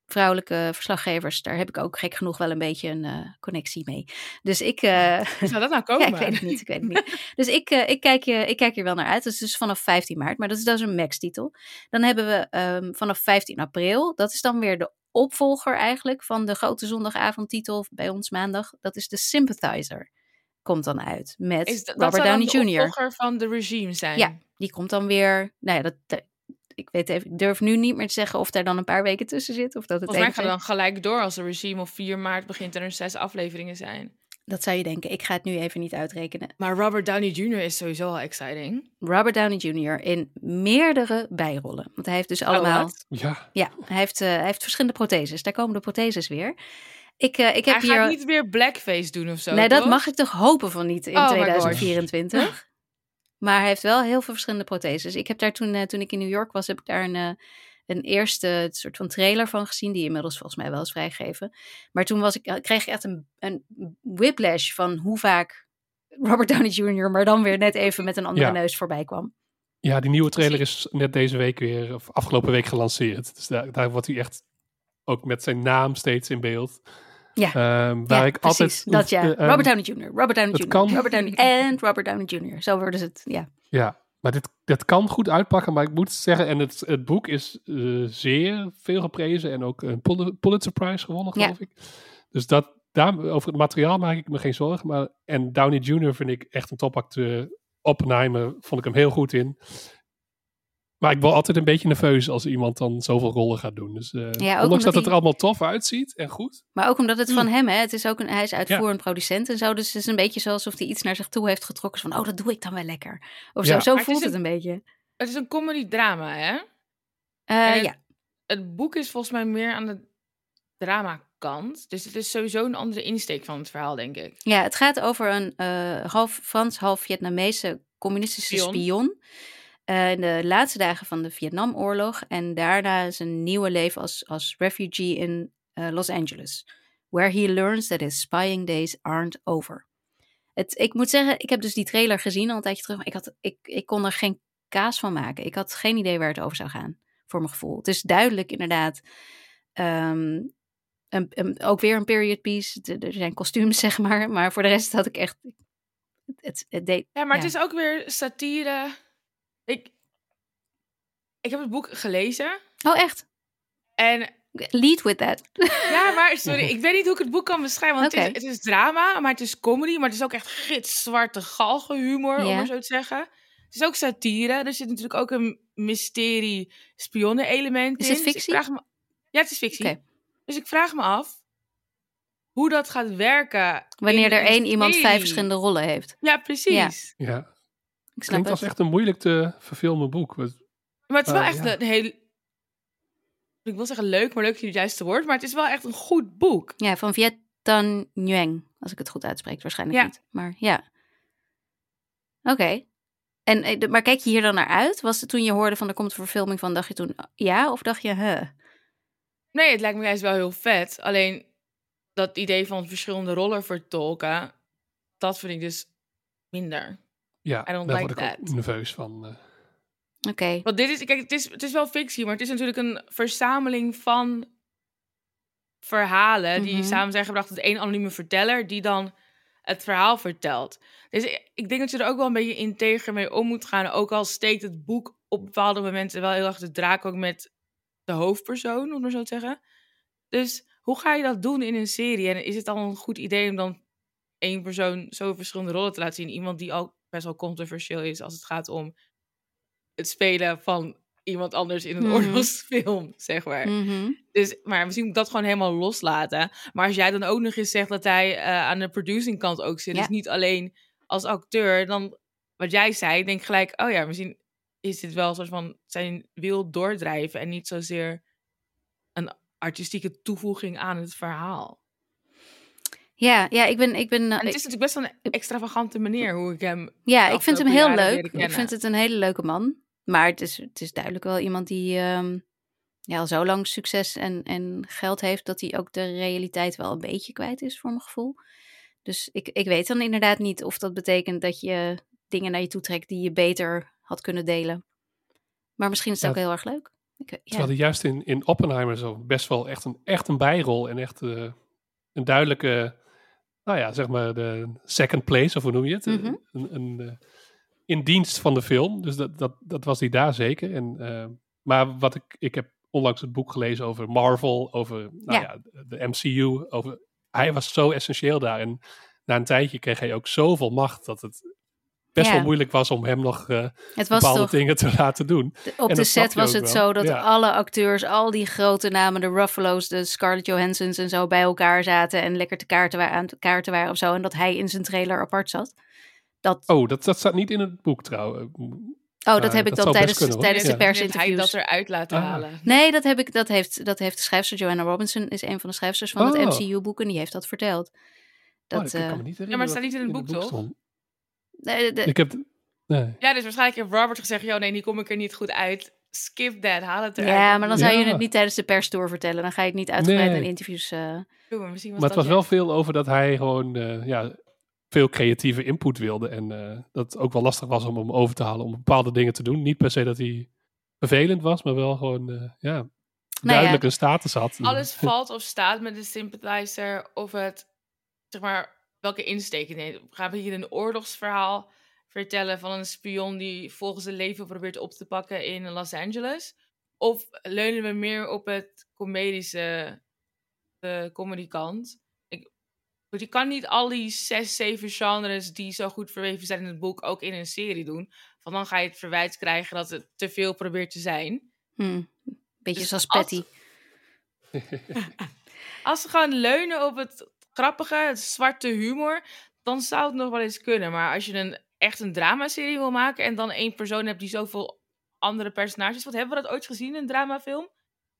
vrouwelijke verslaggevers, daar heb ik ook gek genoeg wel een beetje een eh, connectie mee. Dus ik. Hoe zou dat nou ja, komen? ik weet het niet. Ik weet het niet. Dus ik, eh, ik, kijk, je- ik kijk hier wel naar uit. Dat is dus vanaf 15 maart, maar dat is, dat is een max-titel. Dan hebben we ehm, vanaf 15 april. Dat is dan weer de opvolger eigenlijk van de grote zondagavondtitel bij ons maandag. Dat is de Sympathizer. Komt dan uit met Is dat, dat Robert dan Downey de Jr. opvolger van de regime zijn? Ja, die komt dan weer. Nou ja, dat, dat- ik weet even, ik durf nu niet meer te zeggen of daar dan een paar weken tussen zit. Of dat het Volgens mij gaat dan gelijk door als de regime op 4 maart begint en er zes afleveringen zijn. Dat zou je denken. Ik ga het nu even niet uitrekenen. Maar Robert Downey Jr. is sowieso al exciting. Robert Downey Jr. in meerdere bijrollen. Want hij heeft dus allemaal. Oh, wat? Ja, ja, hij heeft, eh, hij heeft verschillende protheses. Daar komen de protheses weer. Ik, eh, ik heb Hij hier. gaat niet weer blackface doen of zo, nee, dat mag ik toch hopen van niet in Oh my 2024. Maar hij heeft wel heel veel verschillende protheses. Ik heb daar toen, eh, toen ik in New York was, heb ik daar een, eh, een eerste soort van trailer van gezien, die inmiddels volgens mij wel is vrijgegeven. Maar toen was ik, eh, kreeg ik echt een, een whiplash van hoe vaak Robert Downey Jr., maar dan weer net even met een andere Ja. neus voorbij kwam. ja, die nieuwe trailer is net deze week weer, of afgelopen week gelanceerd. Dus daar, daar wordt hij echt ook met zijn naam steeds in beeld. Ja. Ehm, waar ja, ik precies. altijd. dat ja. eh, Robert Downey Jr., Robert Downey Jr., kan- Robert Downey en Robert Downey Jr. Zo worden ze het, ja. Ja, maar dit, dit kan goed uitpakken. Maar ik moet zeggen, en het, het boek is eh, zeer veel geprezen en ook een Pul- Pulitzer Prize gewonnen, Ja. geloof ik. Dus dat, daar, over het materiaal maak ik me geen zorgen. Maar, en Downey Jr. vind ik echt een topacteur. Oppenheimer vond ik hem heel goed in. Maar ik word altijd een beetje nerveus als iemand dan zoveel rollen gaat doen. Dus, eh, ook ondanks omdat dat het er allemaal tof uitziet en goed. Maar ook omdat het Mm. van hem, hè. Het is ook een, hij is uitvoerend producent en zo. Dus het is een beetje zoals of hij iets naar zich toe heeft getrokken. Van, oh, dat doe ik dan wel lekker. Of Ja. zo, zo Maar het voelt het een beetje. Het is een comedy-drama, hè? Eh, het- ja, Het boek is volgens mij meer aan de drama-kant. Dus het is sowieso een andere insteek van het verhaal, denk ik. ja, het gaat over een eh, half Frans, half Vietnamese communistische Spion. spion. Eh, in de laatste dagen van de Vietnamoorlog. En daarna zijn nieuwe leven als, als refugee in eh, Los Angeles. Where he learns that his spying days aren't over. Het, ik moet zeggen, ik heb dus die trailer gezien al een tijdje terug. Maar ik, had, ik, ik kon er geen kaas van maken. Ik had geen idee waar het over zou gaan, voor mijn gevoel. Het is duidelijk inderdaad ehm, een, een- ook weer een period piece. Er zijn kostuums, zeg maar. Maar voor de rest had ik echt... Het, het deed, Ja, maar Ja. het is ook weer satire. Ik, ik heb het boek gelezen. Oh, echt? En Lead with that. ja, maar sorry, ik weet niet hoe ik het boek kan beschrijven. Want het, Oké. is, het is drama, maar het is comedy. Maar het is ook echt gitzwarte galgenhumor, om maar zo te zeggen. Het is ook satire. Er zit natuurlijk ook een mysterie spionnen element Is in. het Dus fictie? vraag me, ja, het is fictie. Oké. Dus ik vraag me af hoe dat gaat werken. Wanneer in er één iemand vijf verschillende rollen heeft. Ja, precies. Ja, Ik snap klinkt als het. echt een moeilijk te verfilmen boek. Maar het is wel Ah, echt ja. een heel... Ik wil zeggen leuk, maar leuk is niet het juiste woord. Maar het is wel echt een goed boek. Ja, van Viet Tan Nguyen, als ik het goed uitspreek. Waarschijnlijk Ja. niet, maar ja. Oké. En, eh, maar kijk je hier dan naar uit? Was het toen je hoorde van er komt een verfilming van, dacht je toen ja? Of dacht je, huh? Nee, het lijkt me juist wel heel vet. Alleen dat idee van verschillende rollen vertolken, dat vind ik dus minder. Ja, I don't daar like word ik ook that. nerveus van. eh. Oké. Want dit is, kijk, het is, het is wel fictie, maar het is natuurlijk een verzameling van verhalen die Mhm. samen zijn gebracht tot één anonieme verteller, die dan het verhaal vertelt. Dus ik- ik denk dat je er ook wel een beetje integer mee om moet gaan, ook al steekt het boek op bepaalde momenten wel heel erg de draak ook met de hoofdpersoon, om maar zo te zeggen. Dus hoe ga je dat doen in een serie? En is het dan een goed idee om dan één persoon zo verschillende rollen te laten zien? Iemand die ook best wel controversieel is als het gaat om het spelen van iemand anders in een Mhm. oorlogsfilm, zeg maar. Mhm. Dus, maar misschien moet ik dat gewoon helemaal loslaten. Maar als jij dan ook nog eens zegt dat hij eh, aan de producing kant ook zit, Ja. dus niet alleen als acteur, dan wat jij zei, denk ik gelijk, oh ja, misschien is dit wel een soort van zijn wil doordrijven en niet zozeer een artistieke toevoeging aan het verhaal. Ja, ja, ik ben... Ik ben eh, En het is natuurlijk best wel een extravagante manier hoe ik hem Ja, ik vind hem heel leuk. Ik vind het een hele leuke man. Maar het is, het is duidelijk wel iemand die ehm, ja, al zo lang succes en, en geld heeft... dat hij ook de realiteit wel een beetje kwijt is, voor mijn gevoel. Dus ik, ik weet dan inderdaad niet of dat betekent dat je dingen naar je toe trekt... die je beter had kunnen delen. Maar misschien is het Ja. ook heel erg leuk. Ik, ja. Terwijl hij juist in, in Oppenheimer zo best wel echt een, echt een bijrol en echt eh, een duidelijke, nou ja, zeg maar de second place, of hoe noem je het? Mhm. een, een, eh, in dienst van de film. Dus dat, dat, dat was hij daar zeker. En, eh, maar wat ik, ik heb onlangs het boek gelezen over Marvel, over nou Ja. ja. de MCU. Over, hij was zo essentieel daar. En na een tijdje kreeg hij ook zoveel macht dat het best Ja. wel moeilijk was om hem nog eh, bepaalde toch dingen te laten doen. De- Op En de set was het wel. zo dat Ja. alle acteurs, al die grote namen, de Ruffalo's, de Scarlett Johanssons en zo bij elkaar zaten en lekker te kaarten, wa- aan kaarten waren of zo. En dat hij in zijn trailer apart zat. Dat, oh, Oh, dat, dat staat niet in het boek trouwens. dat maar heb ik dat dan tijdens, kunnen, tijdens de Ja. Heeft hij persinterviews. dat eruit laten Ah. halen. Nee, dat, heb ik, dat, heeft, dat heeft de schrijfster Joanna Robinson, is een van de schrijfsters van Oh. het MCU-boek en die heeft dat verteld. Dat, Dat, ik kan eh, me niet Ja, maar het staat niet in het boek, toch? Stond. de- de- Ik heb... Nee. Ja, dus waarschijnlijk heeft Robert gezegd, joh, nee, die kom ik er niet goed uit. Skip that, haal het eruit. ja, maar dan zou je het niet tijdens de perstour vertellen. Dan ga je het niet uitgebreid Nee. in interviews. eh, Doe maar, misschien was Maar het was wel veel over dat hij gewoon eh, ja, veel creatieve input wilde. En eh, dat het ook wel lastig was om hem over te halen om bepaalde dingen te doen. Niet per se dat hij vervelend was, maar wel gewoon eh, ja, duidelijk een status had. Alles valt of staat met de sympathizer of het, zeg maar, welke insteek het. Gaan we hier een oorlogsverhaal vertellen van een spion die volgens zijn leven probeert op te pakken in Los Angeles? Of leunen we meer op het comedische, de comedykant? Ik, want je kan niet al die zes, zeven genres die zo goed verweven zijn in het boek ook in een serie doen. Want dan ga je het verwijt krijgen dat het te veel probeert te zijn. hmm, beetje Dus zoals als- Patty. Als ze gewoon leunen op het grappige, het zwarte humor, dan zou het nog wel eens kunnen. Maar als je een, echt een dramaserie wil maken en dan één persoon hebt die zoveel andere personages... Wat hebben we dat ooit gezien in een dramafilm?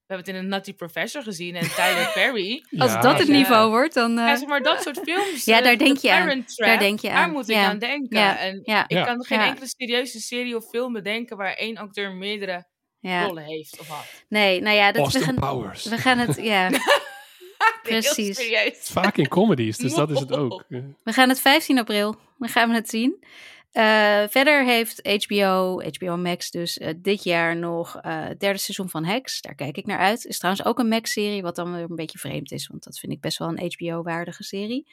We hebben het in een Nutty Professor gezien en Tyler Perry. Als Ja, dat het ja. niveau wordt, dan... eh, Ja, zeg maar dat soort films. Ja, eh, daar denk je aan. Trap, Daar denk je Daar aan. moet ik Ja. aan denken. Ja. En ja, ik Ja. kan geen Ja. enkele serieuze serie of film bedenken waar één acteur meerdere ja. rollen heeft of had. Nee, nou ja, dat, we, Austin gaan, Powers. we gaan het... Ja, Precies. serieus. Vaak in comedies, dus dat is het ook. We gaan het 15 april. Dan gaan we het zien. Eh, verder heeft HBO, HBO Max dus eh, dit jaar nog eh, het derde seizoen van Hex. Daar kijk ik naar uit. Is trouwens ook een Max-serie, wat dan weer een beetje vreemd is. Want dat vind ik best wel een HBO-waardige serie.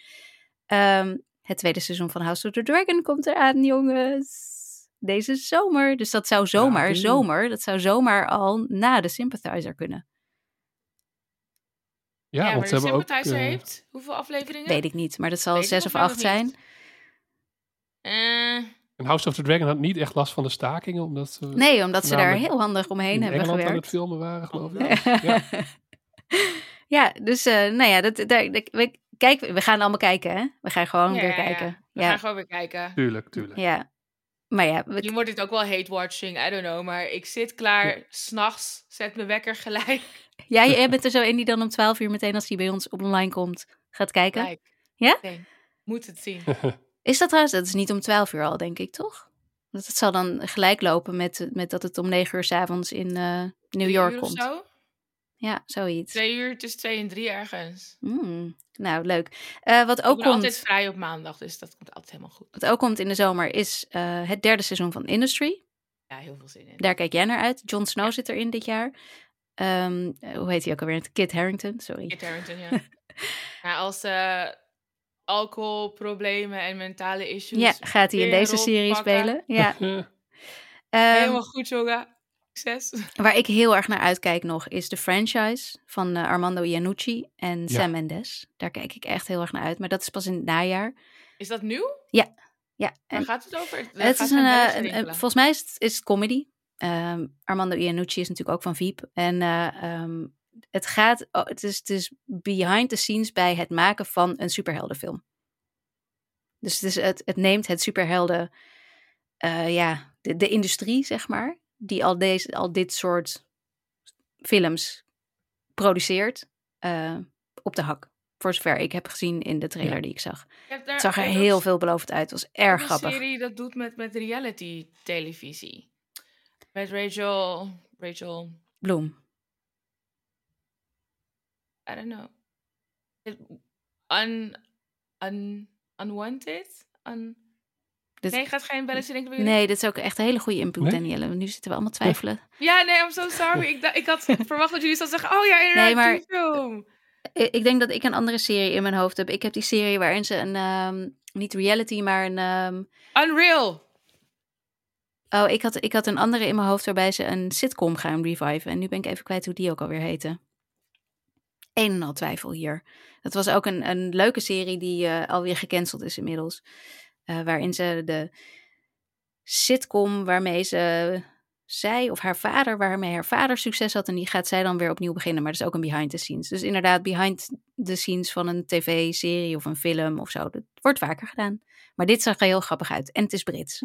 Ehm, het tweede seizoen van House of the Dragon komt eraan, jongens. Deze zomer. Dus dat zou zomaar, zomer, dat zou zomaar al na de Sympathizer kunnen. Ja, Ja, want ze hebben ook... Sympathizer eh, heeft hoeveel afleveringen? Weet ik niet, maar dat zal Weet zes of acht zijn. Eh, en House of the Dragon had niet echt last van de stakingen, omdat ze Nee, omdat ze daar heel handig omheen in hebben Engeland aan gewerkt. het filmen waren, geloof ik. Oh, Ja. ja, dus eh, nou ja, dat, daar, dat- we, kijk, we gaan allemaal kijken, hè? We gaan gewoon ja, weer ja, ja. kijken. We Ja, gaan gewoon weer kijken. Tuurlijk, tuurlijk. ja. Maar ja, we- Nu wordt dit ook wel hate-watching, I don't know. Maar ik zit klaar, Ja. s s'nachts, zet mijn wekker gelijk. Ja, jij bent er zo in die dan om 12 uur meteen als die bij ons op online komt, gaat kijken. Kijk. Ja? Nee, moet het zien. Is dat trouwens, dat is niet om 12 uur al, denk ik, toch? Dat het zal dan gelijk lopen met, met dat het om 9 uur s'avonds in eh, New Drie York uur of komt. zo? Ja, zoiets. Twee uur tussen twee en drie ergens. Mm, nou, leuk. Eh, wat Ik ook ben komt, altijd vrij op maandag, dus dat komt altijd helemaal goed. wat ook komt in de zomer is eh, het derde seizoen van Industry. Ja, heel veel zin in. Daar kijk jij naar uit. Jon Snow zit erin dit jaar. Ehm, eh, hoe heet hij ook alweer? Kit Harington, sorry. Kit Harington, ja. ja als eh, alcoholproblemen en mentale issues. Ja, gaat hij in deze serie pakken. spelen? Ja. Eh, Ehm, Helemaal goed, Joga. Succes. waar ik heel erg naar uitkijk nog is de franchise van eh, Armando Iannucci en Ja. Sam Mendes. Daar kijk ik echt heel erg naar uit. Maar dat is pas in het najaar. Is dat nieuw? Ja, Waar en gaat het over? Het gaat is een, eh, volgens mij is het, is het comedy. Ehm, Armando Iannucci is natuurlijk ook van Veep. En eh, ehm, het gaat, oh, het, is, het is behind the scenes bij het maken van een superheldenfilm. Dus het, is, het, het neemt het superhelden, eh, ja, de, de industrie zeg maar, die al, deze, al dit soort films produceert, eh, op de hak. Voor zover ik heb gezien in de trailer Ja. die ik zag. Ik Het zag er heel veelbelovend uit. Het was erg een grappig. serie dat doet met, met reality televisie. Met Rachel, Rachel, Bloem. I don't know. It- Un, un, unwanted? Un, Dit- nee, gaat geen belletje denken? Nee, dit is ook echt een hele goede input, Nee? Danielle. Nu zitten we allemaal twijfelen. Ja, nee, I'm so sorry. ik, ik had verwacht dat jullie zouden zeggen, oh ja, inderdaad, Nee, maar- film. Ik denk dat ik een andere serie in mijn hoofd heb. Ik heb die serie waarin ze een, ehm, niet reality, maar een... ehm, Unreal. Oh, ik had, ik had een andere in mijn hoofd waarbij ze een sitcom gaan reviven. En nu ben ik even kwijt hoe die ook alweer heette. Een en al twijfel hier. Dat was ook een, een leuke serie die eh, alweer gecanceld is inmiddels. Eh, waarin ze de sitcom waarmee ze... Zij of haar vader, waarmee haar vader succes had. En die gaat zij dan weer opnieuw beginnen. Maar dat is ook een behind the scenes. Dus inderdaad, behind the scenes van een tv-serie of een film of zo. Dat wordt vaker gedaan. Maar dit zag er heel grappig uit. En het is Brits.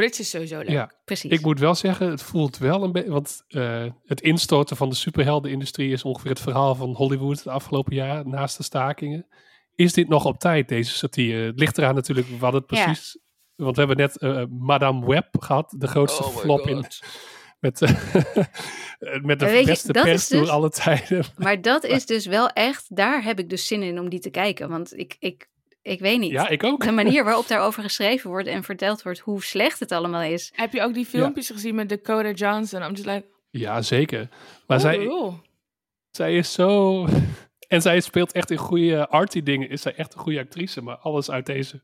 Brits is sowieso leuk. ja, Precies. ik moet wel zeggen, het voelt wel een beetje... Want eh, het instorten van de superheldenindustrie is ongeveer het verhaal van Hollywood de afgelopen jaar, naast de stakingen. Is dit nog op tijd, deze satire? Het ligt eraan natuurlijk wat het Ja. precies... Want we hebben net eh, Madame Web gehad, de grootste Oh flop in, met, eh, met de je, beste pers dus- door alle tijden. Maar dat is dus wel echt, daar heb ik dus zin in om die te kijken. Want ik, ik, ik weet niet. Ja, ik ook. De manier waarop daarover geschreven wordt en verteld wordt hoe slecht het allemaal is. Heb je ook die filmpjes gezien met Dakota Johnson? I'm just like, Ja, zeker. Maar oh, zij, oh. zij is zo... En zij speelt echt in goede arty dingen. Is zij echt een goede actrice. Maar alles uit deze...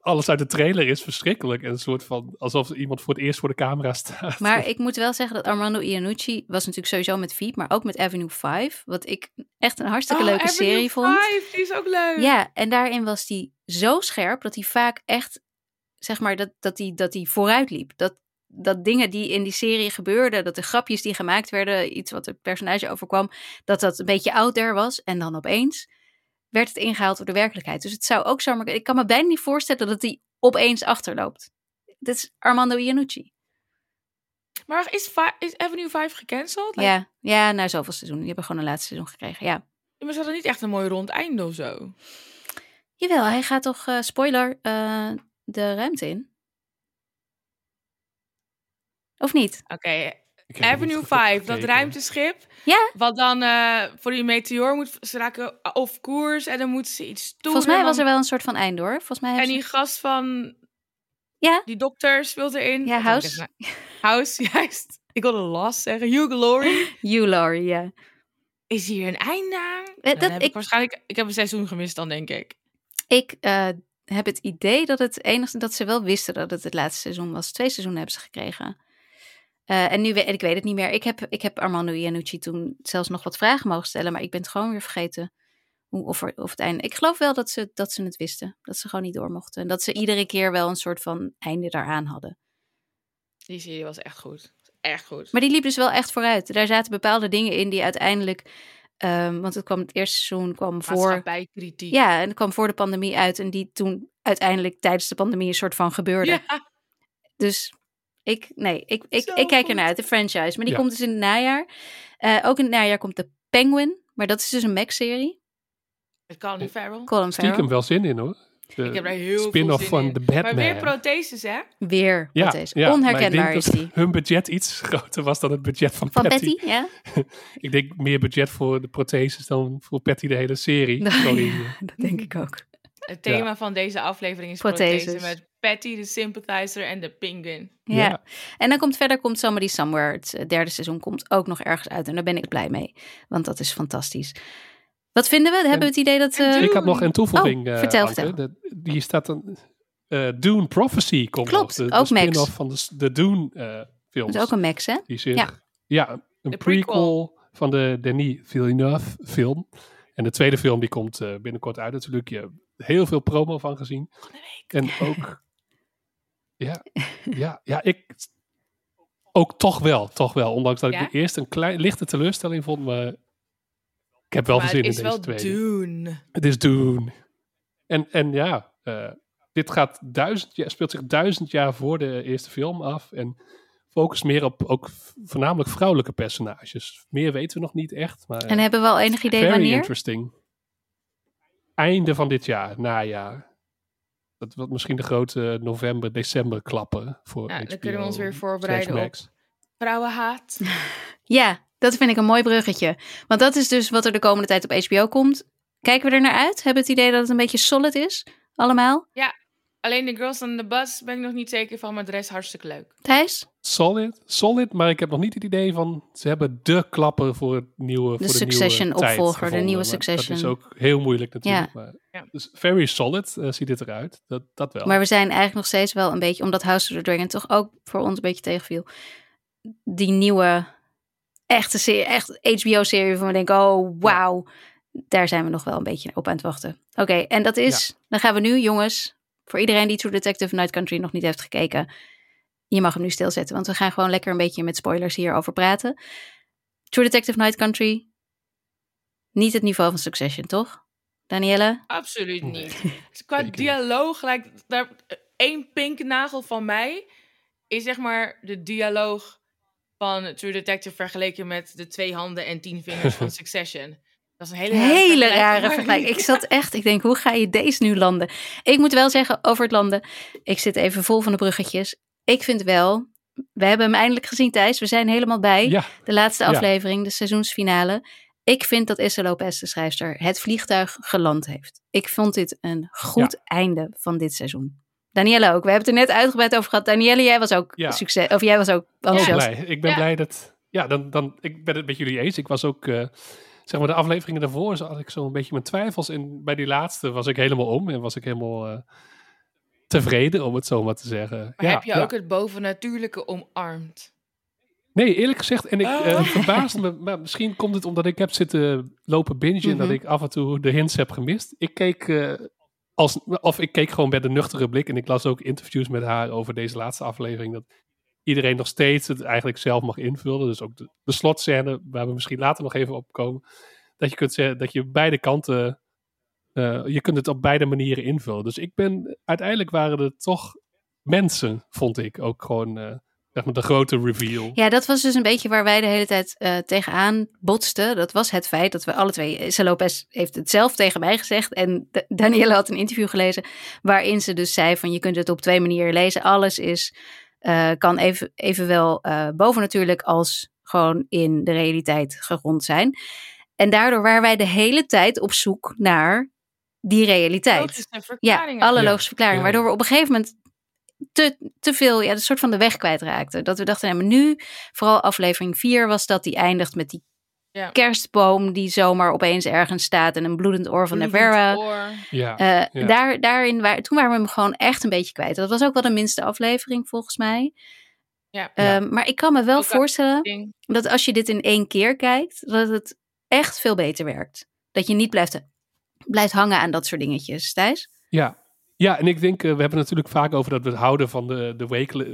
Alles uit de trailer is verschrikkelijk. En een soort van... Alsof iemand voor het eerst voor de camera staat. Maar ik moet wel zeggen dat Armando Iannucci was natuurlijk sowieso met Veep, maar ook met Avenue 5. Wat ik echt een hartstikke Oh, leuke Avenue serie vond. 5, die is ook leuk. Ja, en daarin was hij zo scherp dat hij vaak echt, zeg maar, dat, dat, hij, dat hij vooruit liep. Dat, dat dingen die in die serie gebeurden, dat de grapjes die gemaakt werden, iets wat het personage overkwam, dat dat een beetje out there was. En dan opeens werd het ingehaald door de werkelijkheid. Dus het zou ook zomaar, ik kan me bijna niet voorstellen dat hij opeens achterloopt. Dit is Armando Iannucci. Maar is, is Avenue 5 gecanceld? Like, Ja, ja, na zoveel seizoenen. Die hebben gewoon een laatste seizoen gekregen, ja. Maar ze hadden niet echt een mooi rond einde of zo. Jawel, hij gaat toch, eh, spoiler, eh, de ruimte in? Of niet? Oké, Avenue goed op 5, dat ruimteschip. Ja. Wat dan eh, voor die meteoor moet... Ze raken off koers en dan moeten ze iets doen. Volgens mij was er wel een soort van einde hoor. Volgens mij En die gast van... Ja. Die dokter speelt erin. Ja, House. nou- House, juist. Ik wilde Lost zeggen. Hugh Glory. ze... You, Laurie, ja. Is hier een einde aan? Eh, Dan dat- heb ik, ik- waarschijnlijk... Ik heb een seizoen gemist dan, denk ik. Ik eh, heb het idee dat het enigste dat ze wel wisten dat het het laatste seizoen was. Twee seizoenen hebben ze gekregen. Eh, en nu ik weet het niet meer. Ik heb, ik heb Armando Iannucci toen zelfs nog wat vragen mogen stellen, maar ik ben het gewoon weer vergeten. Hoe, of, er- of het einde. Ik geloof wel dat ze, dat ze het wisten. Dat ze gewoon niet door mochten. En dat ze iedere keer wel een soort van einde daaraan hadden. Die serie was echt goed. Echt goed. Maar die liep dus wel echt vooruit. Daar zaten bepaalde dingen in die uiteindelijk. ehm, want het kwam het eerste seizoen kwam voor. Maatschappijkritiek. Ja, en het kwam voor de pandemie uit. En die toen uiteindelijk tijdens de pandemie een soort van gebeurde. Ja. Dus ik, nee, ik, ik, Zo ik kijk ernaar uit, de franchise. Maar die Ja. komt dus in het najaar. Eh, ook in het najaar komt de Penguin. Maar dat is dus een Mac-serie. Met Colin Farrell. Colin Farrell. Stiekem wel zin in hoor. De Ik heb daar heel veel spin-off van in. The Maar Batman. weer protheses, hè? Weer ja, prothese. ja, maar ik Onherkenbaar is die. hun budget iets groter was dan het budget van, Van Patty. Ja? Ik denk meer budget voor de protheses dan voor Patty de hele serie. Sorry. Dat denk ik ook. Het thema van deze aflevering is Protheses. prothese met Patty, de sympathizer en de penguin. Ja. Ja. En dan komt verder komt Somebody Somewhere. Het eh, derde seizoen komt ook nog ergens uit. En daar ben ik blij mee. Want dat is fantastisch. Wat vinden we? Hebben we het idee dat... eh, Ik had nog een toevoeging. Oh, eh, vertel, Anke. vertel. De- die staat een. eh Dune Prophecy komt Klopt, nog. De, ook de Max. spin-off van de, de Dune eh films. dat is ook een Max, hè? Die zich, Ja. ja. een De prequel. prequel. van de Denis Villeneuve film. En de tweede film die komt eh, binnenkort uit natuurlijk. Je heel veel promo van gezien. En ook... ja, ja, ja, ik... Ook toch wel, toch wel. Ondanks dat Ja? ik de eerste een klein, lichte teleurstelling vond, maar... Ik heb wel maar veel het zin is in deze wel tweede. doen. Het is Dune. En, en ja, eh, dit gaat duizend jaar, speelt zich duizend jaar voor de eerste film af. En focust meer op ook voornamelijk vrouwelijke personages. Meer weten we nog niet echt. Maar En hebben we al enig idee very wanneer? interesting. Einde van dit jaar, najaar. Dat wordt misschien de grote november, december klappen voor Ja, dan HBO kunnen we ons weer voorbereiden op Max. vrouwenhaat. Ja, dat vind ik een mooi bruggetje. Want dat is dus wat er de komende tijd op HBO komt. Kijken we er naar uit? Hebben we het idee dat het een beetje solid is? Allemaal? Alleen de Girls on the Bus ben ik nog niet zeker van, maar de rest hartstikke leuk. Thijs? Solid, solid, maar ik heb nog niet het idee van ze hebben de klapper voor het nieuwe. De voor de Succession nieuwe tijd opvolger, de nieuwe Maar Dat Succession. is ook heel moeilijk natuurlijk. Maar, Ja. Dus very solid eh, ziet het eruit. Dat, dat wel. Maar we zijn eigenlijk nog steeds wel een beetje, omdat House of the Dragon toch ook voor ons een beetje tegenviel. Die nieuwe, echte serie, echt HBO-serie van we denken, oh wauw. Daar zijn we nog wel een beetje op aan het wachten. Oké, en dat is, dan gaan we nu jongens, voor iedereen die True Detective Night Country nog niet heeft gekeken. Je mag hem nu stilzetten, want we gaan gewoon lekker een beetje met spoilers hierover praten. True Detective Night Country, niet het niveau van Succession, toch? Danielle? Absoluut niet. Dus Qua dialoog, gelijk, daar, één pinknagel van mij is zeg maar de dialoog van True Detective vergeleken met de twee handen en tien vingers van Succession. Dat is een hele rare, Hele vergelijking, rare vergelijking. Ik zat echt, ik denk, hoe ga je deze nu landen? Ik moet wel zeggen, over het landen, ik zit even vol van de bruggetjes. Ik vind wel, we hebben hem eindelijk gezien Thijs, we zijn helemaal bij. ja, De laatste Ja. aflevering, de seizoensfinale. Ik vind dat Issa Lopez, de schrijfster, het vliegtuig geland heeft. Ik vond dit een goed einde van dit seizoen. Danielle ook. We hebben het er net uitgebreid over gehad. Danielle, jij was ook Ja. succes. Of jij was ook heel enthousiast. blij. Ik ben Ja. blij dat. Ja, dan, dan, ik ben het met jullie eens. Ik was ook. eh, zeg maar, de afleveringen daarvoor had ik zo een beetje mijn twijfels. En bij die laatste was ik helemaal om. En was ik helemaal eh, tevreden, om het zo maar te zeggen. Maar ja, heb je ja. ook het bovennatuurlijke omarmd? Nee, eerlijk gezegd. En ik Oh. eh, verbaasde me. Maar misschien komt het omdat ik heb zitten lopen bingen. En dat Mhm. ik af en toe de hints heb gemist. Ik keek. eh, als, of ik keek gewoon met een nuchtere blik. En ik las ook interviews met haar over deze laatste aflevering. Dat iedereen nog steeds het eigenlijk zelf mag invullen. Dus ook de, de slotscène, waar we misschien later nog even op komen. Dat je kunt zeggen dat je beide kanten. eh, je kunt het op beide manieren invullen. Dus ik ben. Uiteindelijk waren er toch mensen, vond ik. Ook gewoon. eh, zeg maar de grote reveal. Ja, dat was dus een beetje waar wij de hele tijd eh, tegenaan botsten. Dat was het feit dat we alle twee... Issa Lopez heeft het zelf tegen mij gezegd. En D- Danielle had een interview gelezen... waarin ze dus zei van je kunt het op twee manieren lezen. Alles is, eh, kan even, evenwel eh bovennatuurlijk als gewoon in de realiteit gegrond zijn. En daardoor waren wij de hele tijd op zoek naar die realiteit. Logische Ja, verklaringen. alle Ja, logische verklaringen. ja, ja. Waardoor we op een gegeven moment te, te veel, ja, de soort van de weg kwijtraakten. Dat we dachten, nou, maar nu, vooral aflevering 4 was dat, die eindigt met die Ja. kerstboom die zomaar opeens ergens staat en een bloedend oor van Bloedend Nevera. oor. Ja. Eh, Ja. daar, daarin, waar, toen waren we hem gewoon echt een beetje kwijt. Dat was ook wel de minste aflevering volgens mij. Ja. Ehm, maar ik kan me wel Ook voorstellen Ding. dat als je dit in één keer kijkt, dat het echt veel beter werkt. Dat je niet blijft, blijft hangen aan dat soort dingetjes. Thijs? Ja. Ja, en ik denk, eh, we hebben natuurlijk vaak over dat we het houden van de, de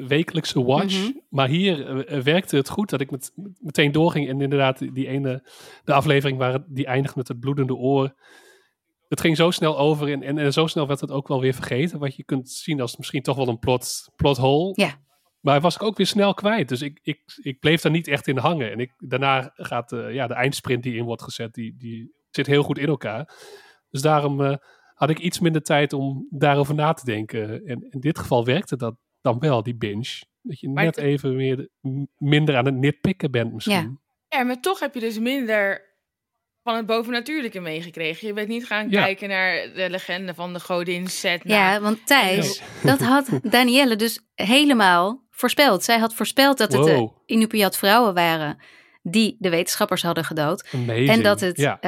wekelijkse watch. Mhm. Maar hier eh, eh, werkte het goed dat ik met, meteen doorging. En inderdaad, die- ene, de aflevering waar het, die eindigt met het bloedende oor. Het ging zo snel over en, en, en zo snel werd het ook wel weer vergeten. Wat je kunt zien als misschien toch wel een plot, plot hole. Ja. Maar was ik ook weer snel kwijt. Dus ik, ik, ik bleef daar niet echt in hangen. En ik, daarna gaat ja, de eindsprint die in wordt gezet, die, die zit heel goed in elkaar. Dus daarom had ik iets minder tijd om daarover na te denken. En in dit geval werkte dat dan wel, die binge. Dat je Maar net het- even meer, minder aan het nitpikken bent misschien. Ja, maar toch heb je dus minder van het bovennatuurlijke meegekregen. Je bent niet gaan Ja. kijken naar de legende van de godin Setna. Ja, want Thijs, dat had Danielle dus helemaal voorspeld. Zij had voorspeld dat het de. Inupiat vrouwen waren die de wetenschappers hadden gedood. Amazing. En dat het, Ja.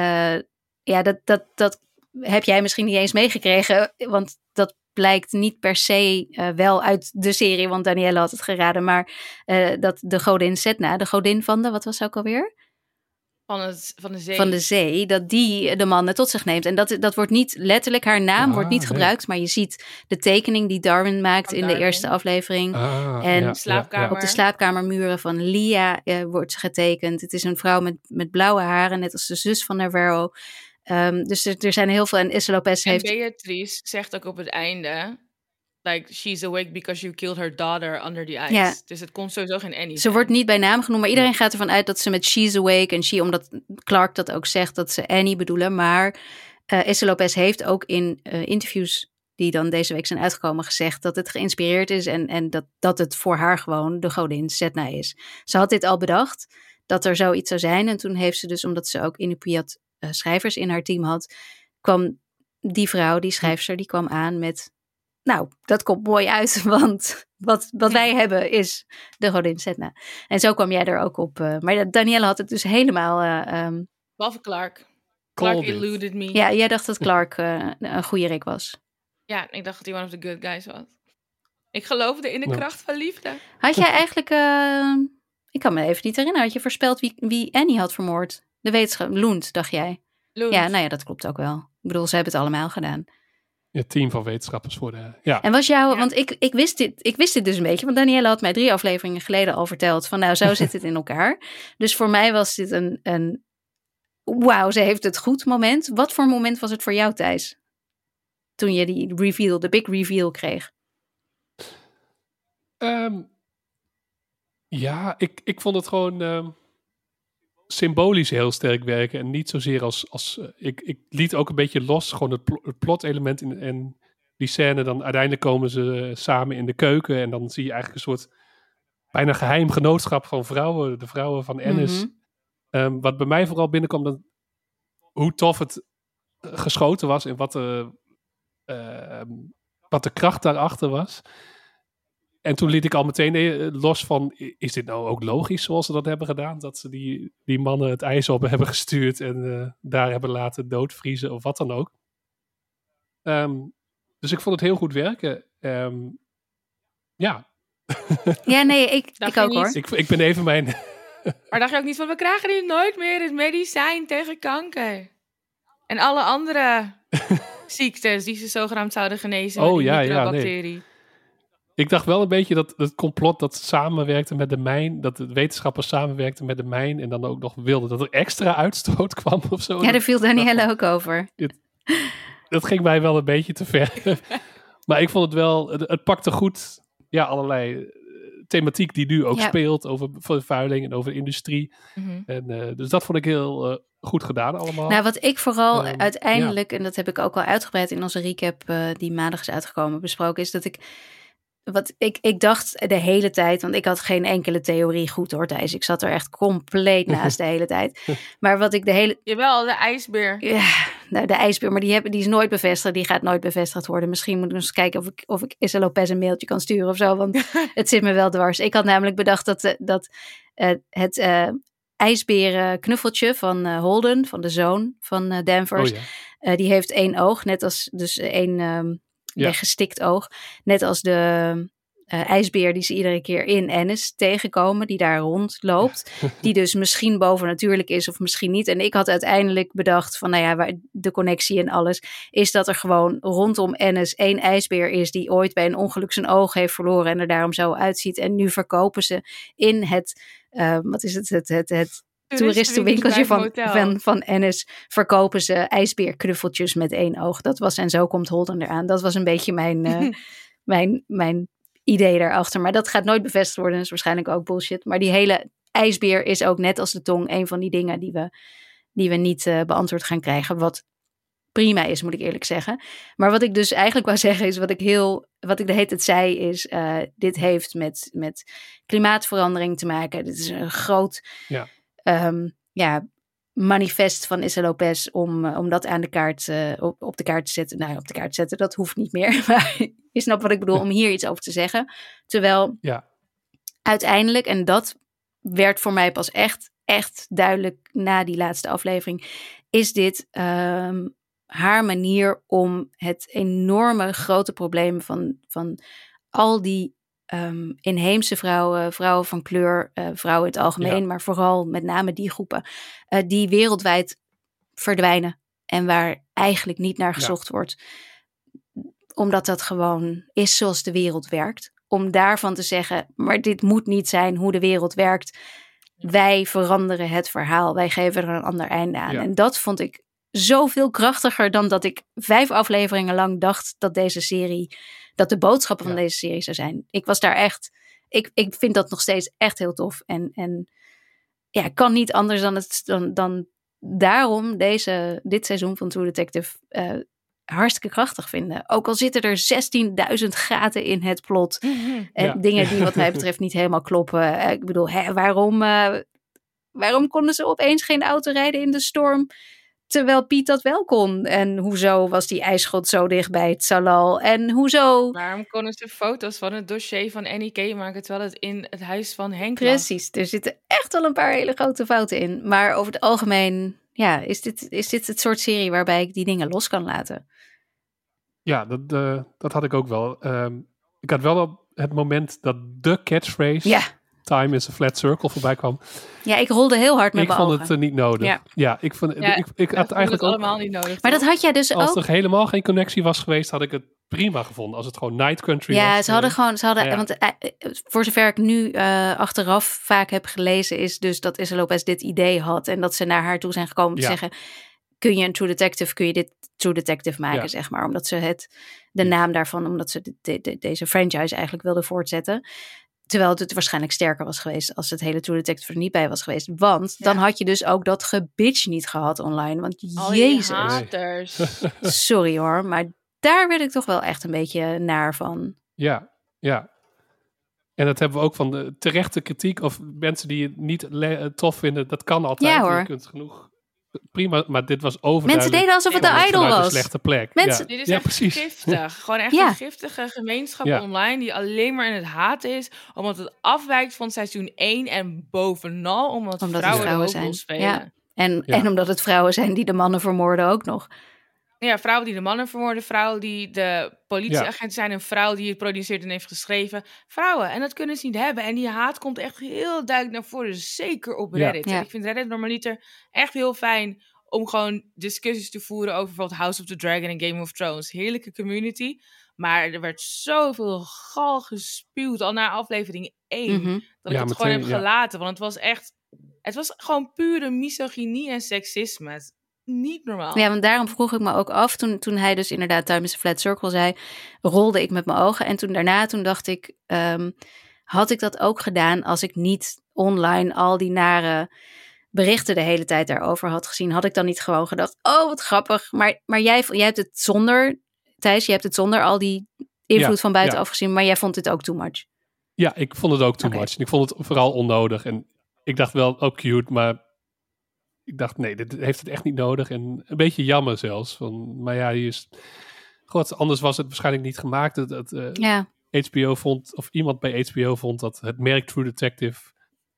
ja dat, dat, dat heb jij misschien niet eens meegekregen, want dat blijkt niet per se eh, wel uit de serie, want Danielle had het geraden, maar eh, dat de godin Setna, de godin van de, wat was ze ook alweer? Van, het, van de zee. Van de zee, dat die de mannen tot zich neemt. En dat, dat wordt niet letterlijk, haar naam Ah, wordt niet nee. gebruikt, maar je ziet de tekening die Darwin maakt Van in de eerste aflevering. Ah, en ja, ja, slaapkamer. ja. Op de slaapkamermuren van Lia eh, wordt ze getekend. Het is een vrouw met, met blauwe haren, net als de zus van Navarro. Ehm, dus er, er zijn heel veel. En Issa Lopez En heeft. Beatrice zegt ook op het einde... Like, she's awake because you killed her daughter under the ice. Ja. Dus het kon sowieso geen Annie Ze zijn. wordt niet bij naam genoemd, maar iedereen gaat ervan uit dat ze met She's Awake en She, omdat Clark dat ook zegt, dat ze Annie bedoelen. Maar eh Issa Lopez heeft ook in eh, interviews die dan deze week zijn uitgekomen gezegd dat het geïnspireerd is en, en dat, dat het voor haar gewoon de godin Setna is. Ze had dit al bedacht, dat er zoiets zou zijn. En toen heeft ze dus, omdat ze ook Inupiat eh, schrijvers in haar team had, kwam die vrouw, die schrijfster, die kwam aan met... Nou, dat komt mooi uit, want wat, wat wij hebben is de godin Setna. En zo kwam jij er ook op. eh, maar Danielle had het dus helemaal... eh, ehm, Behalve Clark. Clark eluded me. ja, jij dacht dat Clark een goede Rick was. Ja, ik dacht dat hij one of the good guys was. Ik geloofde in de Ja. kracht van liefde. Had jij eigenlijk... eh, ik kan me even niet herinneren. Had je voorspeld wie, wie Annie had vermoord? De wetenschap... Loend, dacht jij? Ja, nou ja, dat klopt ook wel. Ik bedoel, ze hebben het allemaal gedaan. Het team van wetenschappers voor de... Ja, En was jouw... Ja. Want ik, ik, wist dit, ik wist dit dus een beetje. Want Danielle had mij drie afleveringen geleden al verteld. Van nou, zo zit het in elkaar. Dus voor mij was dit een... een Wauw, ze heeft het goed moment. Wat voor moment was het voor jou, Thijs? Toen je die reveal, de big reveal kreeg. Ehm, ja ik, ik vond het gewoon ehm, symbolisch heel sterk werken. En niet zozeer als... als eh, ik, ik liet ook een beetje los, gewoon het, pl- het plot-element in, en die scène. Dan uiteindelijk komen ze eh, samen in de keuken. En dan zie je eigenlijk een soort bijna geheim genootschap van vrouwen. De vrouwen van Ennis. Mhm. Ehm, wat bij mij vooral binnenkwam, dat, hoe tof het eh, geschoten was en wat de, ehm, wat de kracht daarachter was. En toen liet ik al meteen eh, los van, is dit nou ook logisch zoals ze dat hebben gedaan? Dat ze die, die mannen het ijs op hebben gestuurd en eh, daar hebben laten doodvriezen of wat dan ook. Ehm, dus ik vond het heel goed werken. Ehm, ja, Ja, nee, ik, ik ook niet? hoor. ik, ik ben even mijn... Maar dacht je ook niet van, we krijgen nu nooit meer het medicijn tegen kanker. En alle andere ziektes die ze zogenaamd zouden genezen Oh, met die ja, ja, nee. Ik dacht wel een beetje dat het complot dat samenwerkte met de mijn, dat de wetenschappers samenwerkten met de mijn en dan ook nog wilden dat er extra uitstoot kwam of zo. Ja, daar viel Danielle ook over. Dat ging mij wel een beetje te ver. maar ik vond het wel, het, het pakte goed, ja, allerlei eh, thematiek die nu ook Ja. speelt over vervuiling en over industrie. Mhm. En, eh, dus dat vond ik heel eh, goed gedaan allemaal. Nou, wat ik vooral Ehm, uiteindelijk, en dat heb ik ook al uitgebreid in onze recap die maandag is uitgekomen, besproken, is dat ik. Wat ik, ik dacht de hele tijd, want ik had geen enkele theorie goed hoor, Thijs. Ik zat er echt compleet naast de hele tijd. Maar wat ik de hele. Jawel, de ijsbeer. Ja, nou, de ijsbeer, maar die, heb, die is nooit bevestigd. Die gaat nooit bevestigd worden. Misschien moeten we eens kijken of ik, of ik Issa Lopez een mailtje kan sturen of zo. Want het zit me wel dwars. Ik had namelijk bedacht dat, eh, dat eh, het eh ijsberen knuffeltje van eh, Holden, van de zoon van eh, Danvers, oh ja. eh, die heeft één oog, net als dus één ehm Ja. weggestikt oog. Net als de eh, ijsbeer die ze iedere keer in Ennis tegenkomen, die daar rondloopt. die dus misschien bovennatuurlijk is of misschien niet. En ik had uiteindelijk bedacht van, nou ja, waar de connectie en alles, is dat er gewoon rondom Ennis één ijsbeer is die ooit bij een ongeluk zijn oog heeft verloren en er daarom zo uitziet. En nu verkopen ze in het, eh, wat is het, het, het, het toeristenwinkeltje van, van, van Ennis verkopen ze ijsbeerknuffeltjes met één oog. Dat was en zo komt Holden eraan. Dat was een beetje mijn, eh, mijn, mijn idee daarachter. Maar dat gaat nooit bevestigd worden. Dat is waarschijnlijk ook bullshit. Maar die hele ijsbeer is ook net als de tong een van die dingen die we, die we niet eh, beantwoord gaan krijgen. Wat prima is, moet ik eerlijk zeggen. Maar wat ik dus eigenlijk wou zeggen is, wat ik heel, wat ik de hele tijd zei, is uh, dit heeft met, met klimaatverandering te maken. Dit is een groot Ja. Um, ja, manifest van Issa Lopez om, uh, om dat aan de kaart, uh, op, op de kaart te zetten. Nou, op de kaart te zetten, dat hoeft niet meer. Maar je snapt wat ik bedoel, om hier iets over te zeggen. Terwijl Ja. uiteindelijk, en dat werd voor mij pas echt, echt duidelijk na die laatste aflevering, is dit um, haar manier om het enorme grote probleem van, van al die um, inheemse vrouwen, vrouwen van kleur, uh, vrouwen in het algemeen, Ja. maar vooral met name die groepen, uh, die wereldwijd verdwijnen en waar eigenlijk niet naar gezocht wordt, omdat dat gewoon is zoals de wereld werkt. Om daarvan te zeggen, maar dit moet niet zijn hoe de wereld werkt. Wij veranderen het verhaal, wij geven er een ander einde aan. Ja. En dat vond ik zoveel krachtiger dan dat ik vijf afleveringen lang dacht dat deze serie, dat de boodschap van Ja. deze serie zou zijn. Ik was daar echt, ik, ik vind dat nog steeds echt heel tof. En, en ja, ik kan niet anders dan, het, dan, dan daarom deze, dit seizoen van True Detective uh, hartstikke krachtig vinden. Ook al zitten er 16.000 gaten in het plot. En Ja. dingen die wat mij betreft niet helemaal kloppen. Uh, ik bedoel, hè, waarom, uh, waarom konden ze opeens geen auto rijden in de storm? Terwijl Piet dat wel kon. En hoezo was die ijsschot zo dicht bij het Salal? En hoezo... Waarom konden ze foto's van het dossier van NIK maken... terwijl het in het huis van Henk Precies, er zitten echt wel een paar hele grote fouten in. Maar over het algemeen ja, is, dit, is dit het soort serie waarbij ik die dingen los kan laten. Ja, dat, uh, dat had ik ook wel. Um, ik had wel op het moment dat de catchphrase... Ja. Time is a flat circle voorbij kwam. Ja, ik rolde heel hard met ik mijn vond het uh, niet nodig. Ja. Ja, ik, vond, Ja, ik, ik had eigenlijk het ook... allemaal niet nodig. Maar dat had jij dus Als ook... er helemaal geen connectie was geweest, had ik het prima gevonden. Als het gewoon Night Country was. Ja, ze hadden uh, gewoon... Ze hadden, ja. Want uh, voor zover ik nu uh, achteraf vaak heb gelezen... is dus dat Issa Lopez dit idee had... en dat ze naar haar toe zijn gekomen om Ja. te zeggen... kun je een True Detective, kun je dit True Detective maken, Ja. zeg maar. Omdat ze het, de naam daarvan... omdat ze de, de, de, deze franchise eigenlijk wilden voortzetten... Terwijl het waarschijnlijk sterker was geweest als het hele True Detective er niet bij was geweest. Want dan had je dus ook dat gebitch niet gehad online. Want Al jezus, haters. sorry hoor, maar daar werd ik toch wel echt een beetje naar van. Ja, ja. En dat hebben we ook van de terechte kritiek of mensen die het niet le- tof vinden. Dat kan altijd. Ja, hoor. Je kunt genoeg. Prima, maar dit was overduidelijk. Mensen deden alsof het de idol een was. slechte plek. Mensen- ja. Dit is ja, echt precies. giftig. Gewoon echt Ja. een giftige gemeenschap Ja. online die alleen maar in het haat is. Omdat het afwijkt van seizoen 1 en bovenal omdat, Omdat het vrouwen, vrouwen de hoofdrol zijn. spelen. Ja. En, Ja. en omdat het vrouwen zijn die de mannen vermoorden ook nog. Ja, vrouwen die de mannen vermoorden, vrouwen die de politieagent zijn, een vrouw die het produceert en heeft geschreven. Vrouwen, en dat kunnen ze niet hebben. En die haat komt echt heel duidelijk naar voren, dus zeker op. Reddit. En ik vind Reddit normaliter echt heel fijn om gewoon discussies te voeren over bijvoorbeeld House of the Dragon en Game of Thrones. Heerlijke community. Maar er werd zoveel gal gespuwd al na aflevering 1. Mhm. Dat Ja, ik het gewoon heb ja. gelaten. Want het was echt. Het was gewoon pure misogynie en seksisme. Niet normaal. Ja, want daarom vroeg ik me ook af, toen, toen hij dus inderdaad Time is a Flat Circle zei, rolde ik met mijn ogen. En toen daarna, toen dacht ik, ehm, had ik dat ook gedaan als ik niet online al die nare berichten de hele tijd daarover had gezien? Had ik dan niet gewoon gedacht, oh wat grappig. Maar, maar jij, jij hebt het zonder, Thijs, je hebt het zonder al die invloed Ja, van buitenaf ja. gezien, maar jij vond het ook too much. Ja, ik vond het ook too much. En ik vond het vooral onnodig. En ik dacht wel ook cute, maar ik dacht nee, dit heeft het echt niet nodig. En een beetje jammer zelfs. Van, maar ja, is... God, anders was het waarschijnlijk niet gemaakt. Het, het, eh, Ja, HBO vond, of iemand bij HBO vond dat het merk True Detective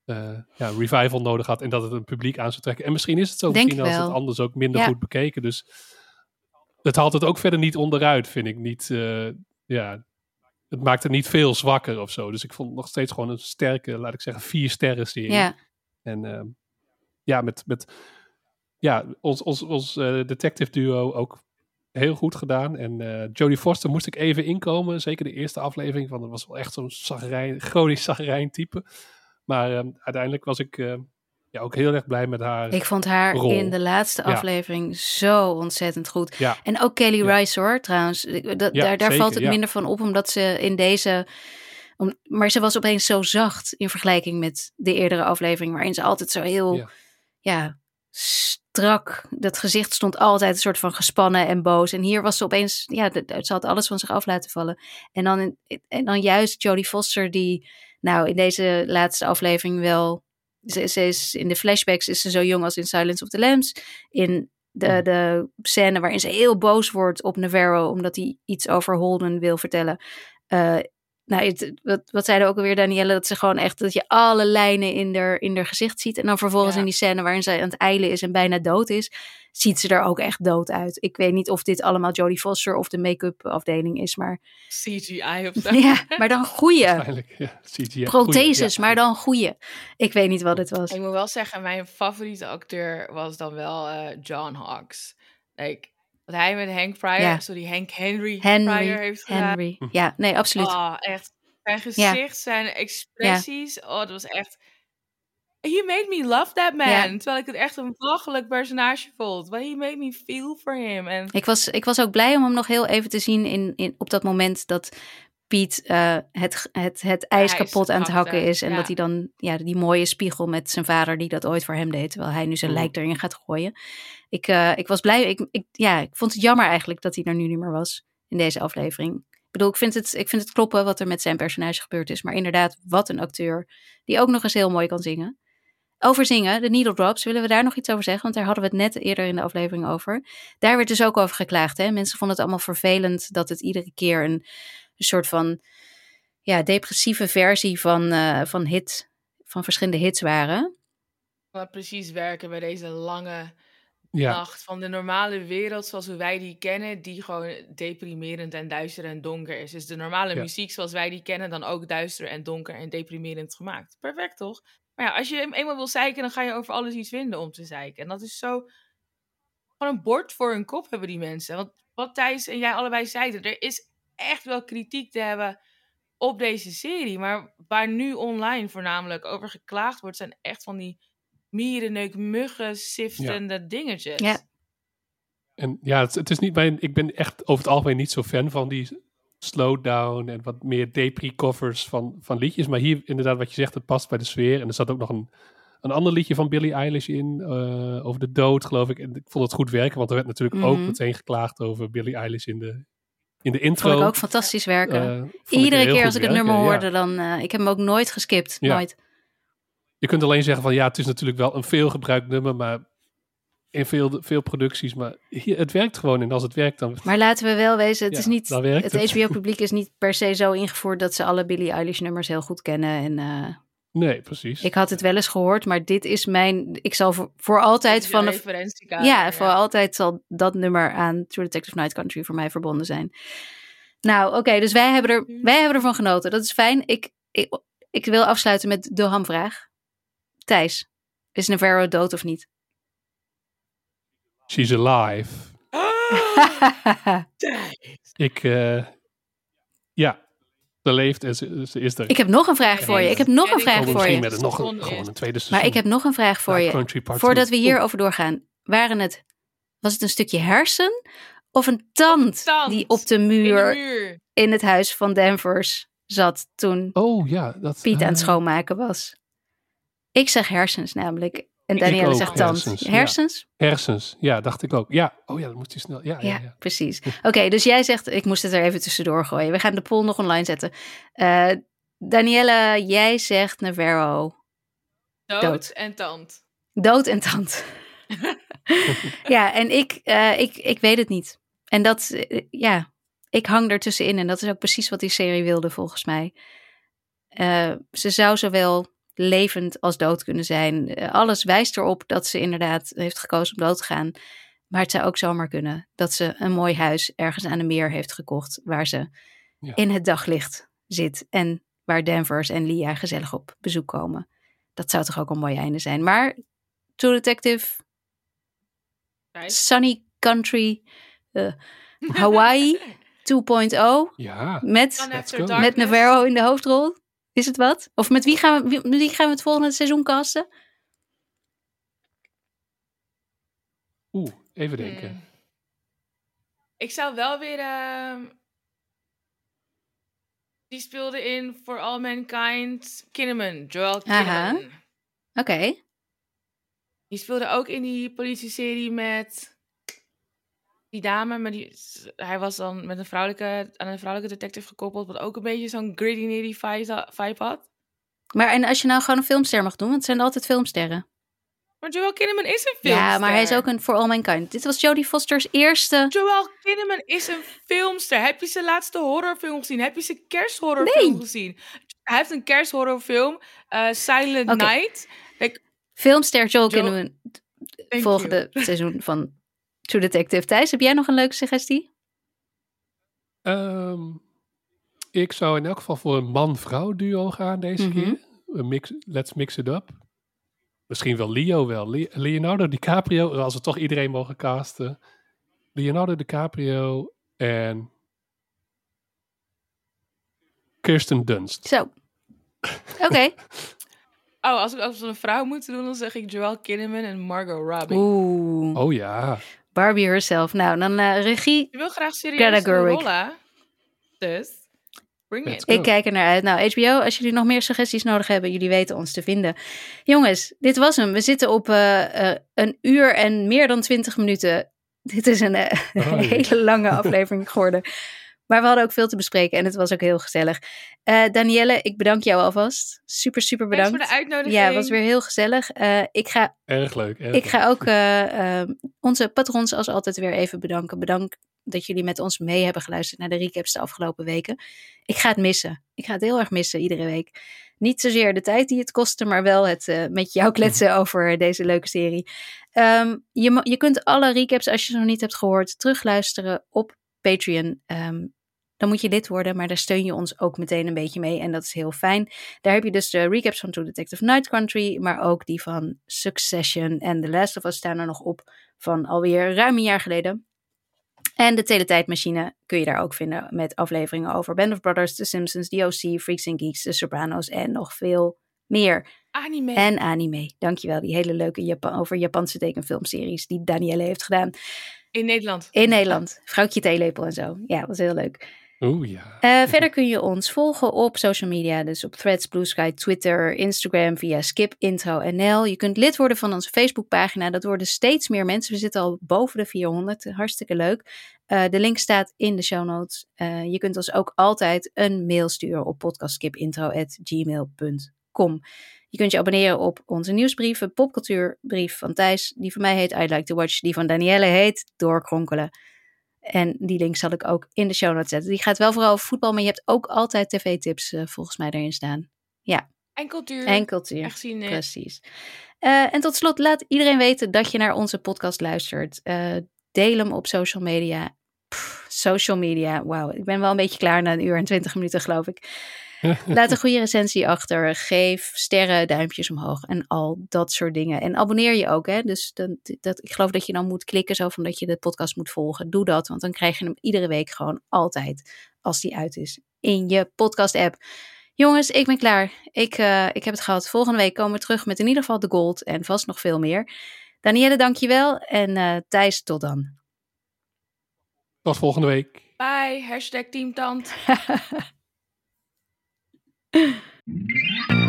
eh, ja, revival nodig had en dat het een publiek aan zou trekken. En misschien is het zo, Denk misschien als het anders ook minder Ja. goed bekeken. Dus het haalt het ook verder niet onderuit, vind ik. Niet, eh, ja, het maakt het niet veel zwakker of zo. Dus ik vond het nog steeds gewoon een sterke, laat ik zeggen, vier sterren serie. ja. En ehm, ja, met, met ja, ons, ons, ons eh, detective duo ook heel goed gedaan. En eh Jodie Foster moest ik even inkomen. Zeker de eerste aflevering. Want dat was wel echt zo'n zagrijn, chronisch zagrijn type. Maar ehm, uiteindelijk was ik eh, ja, ook heel erg blij met haar. Ik vond haar rol. in de laatste Ja. aflevering zo ontzettend goed. ja, En ook Kelly Ja. Rice hoor, trouwens. Ja, daar daar valt het minder van op, omdat ze in deze... Om, maar ze was opeens zo zacht in vergelijking met de eerdere aflevering... waarin ze altijd zo heel, ja, strak. Dat gezicht stond altijd een soort van gespannen en boos. En hier was ze opeens, ja, ze had alles van zich af laten vallen. En dan, en dan juist Jodie Foster, die nou in deze laatste aflevering wel. Ze, ze is in de flashbacks is ze zo jong als in Silence of the Lambs. In de, de scène waarin ze heel boos wordt op Navarro omdat hij iets over Holden wil vertellen. Eh, nou, het, wat, wat zeiden ook alweer Danielle, dat ze gewoon echt dat je alle lijnen in haar, in haar gezicht ziet. En dan vervolgens Ja. in die scène waarin zij aan het eilen is en bijna dood is, ziet ze er ook echt dood uit. Ik weet niet of dit allemaal Jodie Foster of de make-up afdeling is, maar CGI of zo. ja, maar dan goeie. Waarschijnlijk, ja. CGI. Protheses, Goeie, ja. maar dan goeie. Ik weet niet wat het was. Ik moet wel zeggen, mijn favoriete acteur was dan wel eh, John Hawkes. Like, wat hij met Hank Pryor, Ja. sorry, Hank Henry, Henry, Pryor heeft gedaan. Henry. Ja, nee, absoluut. Oh, echt. Zijn gezicht, zijn expressies. Oh, dat was echt... He made me love that man. Ja. Terwijl ik het echt een belachelijk personage vond. But he made me feel for him. En Ik was, ik was ook blij om hem nog heel even te zien in, in, op dat moment dat Piet eh, het, het, het ijs kapot aan het hakken is. En ja. dat hij dan ja, die mooie spiegel met zijn vader die dat ooit voor hem deed. Terwijl hij nu zijn Mm. lijk erin gaat gooien. Ik, eh, ik was blij. Ik, ik, ja, ik vond het jammer eigenlijk dat hij er nu niet meer was in deze aflevering. Ik bedoel, ik vind, het, ik vind het kloppen wat er met zijn personage gebeurd is. Maar inderdaad, wat een acteur. Die ook nog eens heel mooi kan zingen. Over zingen, de needle drops, willen we daar nog iets over zeggen? Want daar hadden we het net eerder in de aflevering over. Daar werd dus ook over geklaagd. Hè? Mensen vonden het allemaal vervelend dat het iedere keer een, een soort van ja, depressieve versie van, eh, van, hit, van verschillende hits waren. wat precies werken bij deze lange Ja, nacht van de normale wereld zoals we wij die kennen, die gewoon deprimerend en duister en donker is. Dus de normale Ja. muziek zoals wij die kennen, dan ook duister en donker en deprimerend gemaakt. Perfect toch? Maar ja, als je hem eenmaal wil zeiken, dan ga je over alles iets vinden om te zeiken. En dat is zo... Gewoon een bord voor hun kop hebben die mensen. Want wat Thijs en jij allebei zeiden, er is echt wel kritiek te hebben op deze serie. Maar waar nu online voornamelijk over geklaagd wordt, zijn echt van die mierenneuk, muggen, siftende dingetjes. Ja. en ja, het, het is niet mijn. Ik ben echt over het algemeen niet zo fan van die slowdown en wat meer depri-covers van, van liedjes. Maar hier, inderdaad, wat je zegt, het past bij de sfeer. En er zat ook nog een, een ander liedje van Billie Eilish in, eh, over de dood, geloof ik. En ik vond het goed werken, want er werd natuurlijk ook Mhm. meteen geklaagd over Billie Eilish in de, in de Vond intro. ik ook fantastisch werken. Eh, Iedere keer als ik het nummer ja. hoorde, dan... eh, ik heb hem ook nooit geskipt. Ja. Nooit. Je kunt alleen zeggen van ja, het is natuurlijk wel een veelgebruikt nummer, maar in veel, veel producties. Maar hier, het werkt gewoon en als het werkt dan... Maar laten we wel wezen, het Ja, is niet, het het. HBO-publiek is niet per se zo ingevoerd dat ze alle Billie Eilish nummers heel goed kennen. En eh, Nee, precies. ik had het wel eens gehoord, maar dit is mijn, ik zal voor, voor altijd van referentiekader, ja, voor altijd zal dat nummer aan True Detective Night Country voor mij verbonden zijn. Nou, oké, dus wij hebben, er, wij hebben ervan genoten. Dat is fijn. Ik, ik, ik wil afsluiten met de hamvraag. Thijs, is Navarro dood of niet? She's alive. Ik, eh, ja, ze leeft en ze, ze is er. ik heb nog een vraag voor je. Ik heb nog een vraag voor misschien je. met een, nog een, gewoon tweede seizoen. Maar ik heb nog een vraag voor Ja, je. Voordat we hierover doorgaan, waren het, was het een stukje hersen of een tand, tand die op de In de muur muur. in het huis van Danvers zat toen Oh ja, dat... Piet aan het eh, schoonmaken was? Ik zeg hersens namelijk. En Danielle zegt tand. hersens, ja. Hersens? Ja, dacht ik ook. Ja, oh ja, dat moet je snel. Ja, ja, Ja, ja. precies. Oké, dus jij zegt, ik moest het er even tussendoor gooien. We gaan de poll nog online zetten. Eh Danielle, jij zegt Navarro. Dood, Dood. en tand. Dood en tand. ja, en ik, eh, ik, ik weet het niet. En dat, eh, ja, ik hang er tussenin. En dat is ook precies wat die serie wilde, volgens mij. Eh, ze zou zowel levend als dood kunnen zijn. Eh, alles wijst erop dat ze inderdaad heeft gekozen om dood te gaan. Maar het zou ook zomaar kunnen dat ze een mooi huis ergens aan de meer heeft gekocht. Waar ze Ja. in het daglicht zit. En waar Danvers en Lia gezellig op bezoek komen. Dat zou toch ook een mooi einde zijn. Maar True Detective? Sunny Country, eh, Hawaii 2.0 Ja, met, met. Navarro in de hoofdrol. Is het wat? Of met wie gaan we, wie, met wie gaan we het volgende seizoen casten? oeh, even denken. Hmm. Ik zou wel weer... ehm, die speelde in For All Mankind Kinnaman. Joel Aha. Kinnaman. Oké. Die speelde ook in die politie-serie met die dame. Maar die, hij was dan met een vrouwelijke, aan een vrouwelijke detective gekoppeld. Wat ook een beetje zo'n gritty nitty vibe vibe had. Maar en als je nou gewoon een filmster mag doen, want het zijn altijd filmsterren. Maar Joel Kinnaman is een filmster. Ja, maar hij is ook een For All Mankind. Dit was Jodie Foster's eerste... Joel Kinnaman is een filmster. Heb je zijn laatste horrorfilm gezien? Heb je zijn kersthorrorfilm Nee. gezien? Hij heeft een kersthorrorfilm, eh, Silent. Night. Like, Filmster Joel Kinnaman. thank Volgende you. seizoen van True Detective. Thijs, heb jij nog een leuke suggestie? Ehm, ik zou in elk geval voor een man-vrouw duo gaan deze Mhm. keer. Een mix, let's mix it up. Misschien wel Leo wel. Le- Leonardo DiCaprio, als we toch iedereen mogen casten. Leonardo DiCaprio en Kirsten Dunst. Zo. Oké. Oh, als, ik- als we een vrouw moeten doen, dan zeg ik Joel Kinnaman en Margot Robbie. Oeh. Oh ja. Barbie herself. Nou, dan eh, regie. Je wil graag Greta serieus Gerwig. rollen. Dus, bring it. Ik kijk er naar uit. Nou, HBO, als jullie nog meer suggesties nodig hebben, jullie weten ons te vinden. Jongens, dit was hem. We zitten op eh, eh, een uur en meer dan twintig minuten. Dit is een eh, Hoi. hele lange aflevering geworden. Maar we hadden ook veel te bespreken en het was ook heel gezellig. Eh Danielle, ik bedank jou alvast. Super, super Thanks bedankt. voor de uitnodiging. Ja, het was weer heel gezellig. Eh, ik ga Erg leuk. Erg ik leuk. ga ook eh, onze patrons als altijd weer even bedanken. Bedankt dat jullie met ons mee hebben geluisterd naar de recaps de afgelopen weken. Ik ga het missen. Ik ga het heel erg missen iedere week. Niet zozeer de tijd die het kostte, maar wel het eh, met jou kletsen over deze leuke serie. Ehm, je, je kunt alle recaps, als je ze nog niet hebt gehoord, terugluisteren op Patreon. Ehm, dan moet je lid worden, maar daar steun je ons ook meteen een beetje mee. En dat is heel fijn. Daar heb je dus de recaps van True Detective Night Country, maar ook die van Succession en The Last of Us staan er nog op van alweer ruim een jaar geleden. En de Teletijdmachine kun je daar ook vinden met afleveringen over Band of Brothers, The Simpsons, The OC, Freaks and Geeks, The Sopranos en nog veel meer. Anime. En anime. Dankjewel, die hele leuke Japan over Japanse tekenfilmseries die Danielle heeft gedaan. In Nederland. In Nederland. Vrouwtje Theelepel en zo. Ja, was heel leuk. Oeh ja. Eh, verder kun je ons volgen op social media, dus op Threads, Blue Sky, Twitter, Instagram via Skip Intro NL. Je kunt lid worden van onze Facebookpagina. Dat worden steeds meer mensen. We zitten al boven de 400. Hartstikke leuk. Eh, de link staat in de show notes. Eh, je kunt ons ook altijd een mail sturen op podcastskipintro@gmail.com. Je kunt je abonneren op onze nieuwsbrief, een popcultuurbrief van Thijs, die van mij heet I'd Like to Watch, die van Danielle heet Doorkronkelen. En die link zal ik ook in de show notes zetten. Die gaat wel vooral over voetbal, maar je hebt ook altijd tv-tips eh, volgens mij erin staan. En cultuur. En cultuur. Echt zien. eh, Precies. Eh, en tot slot, laat iedereen weten dat je naar onze podcast luistert. Eh, deel hem op social media. Pff, social media, wauw. Ik ben wel een beetje klaar na een uur en twintig minuten, geloof ik. Laat een goede recensie achter. Geef sterren, duimpjes omhoog en al dat soort dingen. En abonneer je ook. Hè? Dus dan, dat, ik geloof dat je dan moet klikken, zo van dat je de podcast moet volgen. Doe dat, want dan krijg je hem iedere week gewoon altijd, als die uit is, in je podcast-app. Jongens, ik ben klaar. Ik, eh, ik heb het gehad. Volgende week komen we terug met in ieder geval de gold en vast nog veel meer. Danielle, dankjewel. En eh Thijs, tot dan. Tot volgende week. Bye. Hashtag teamtand. Yeah.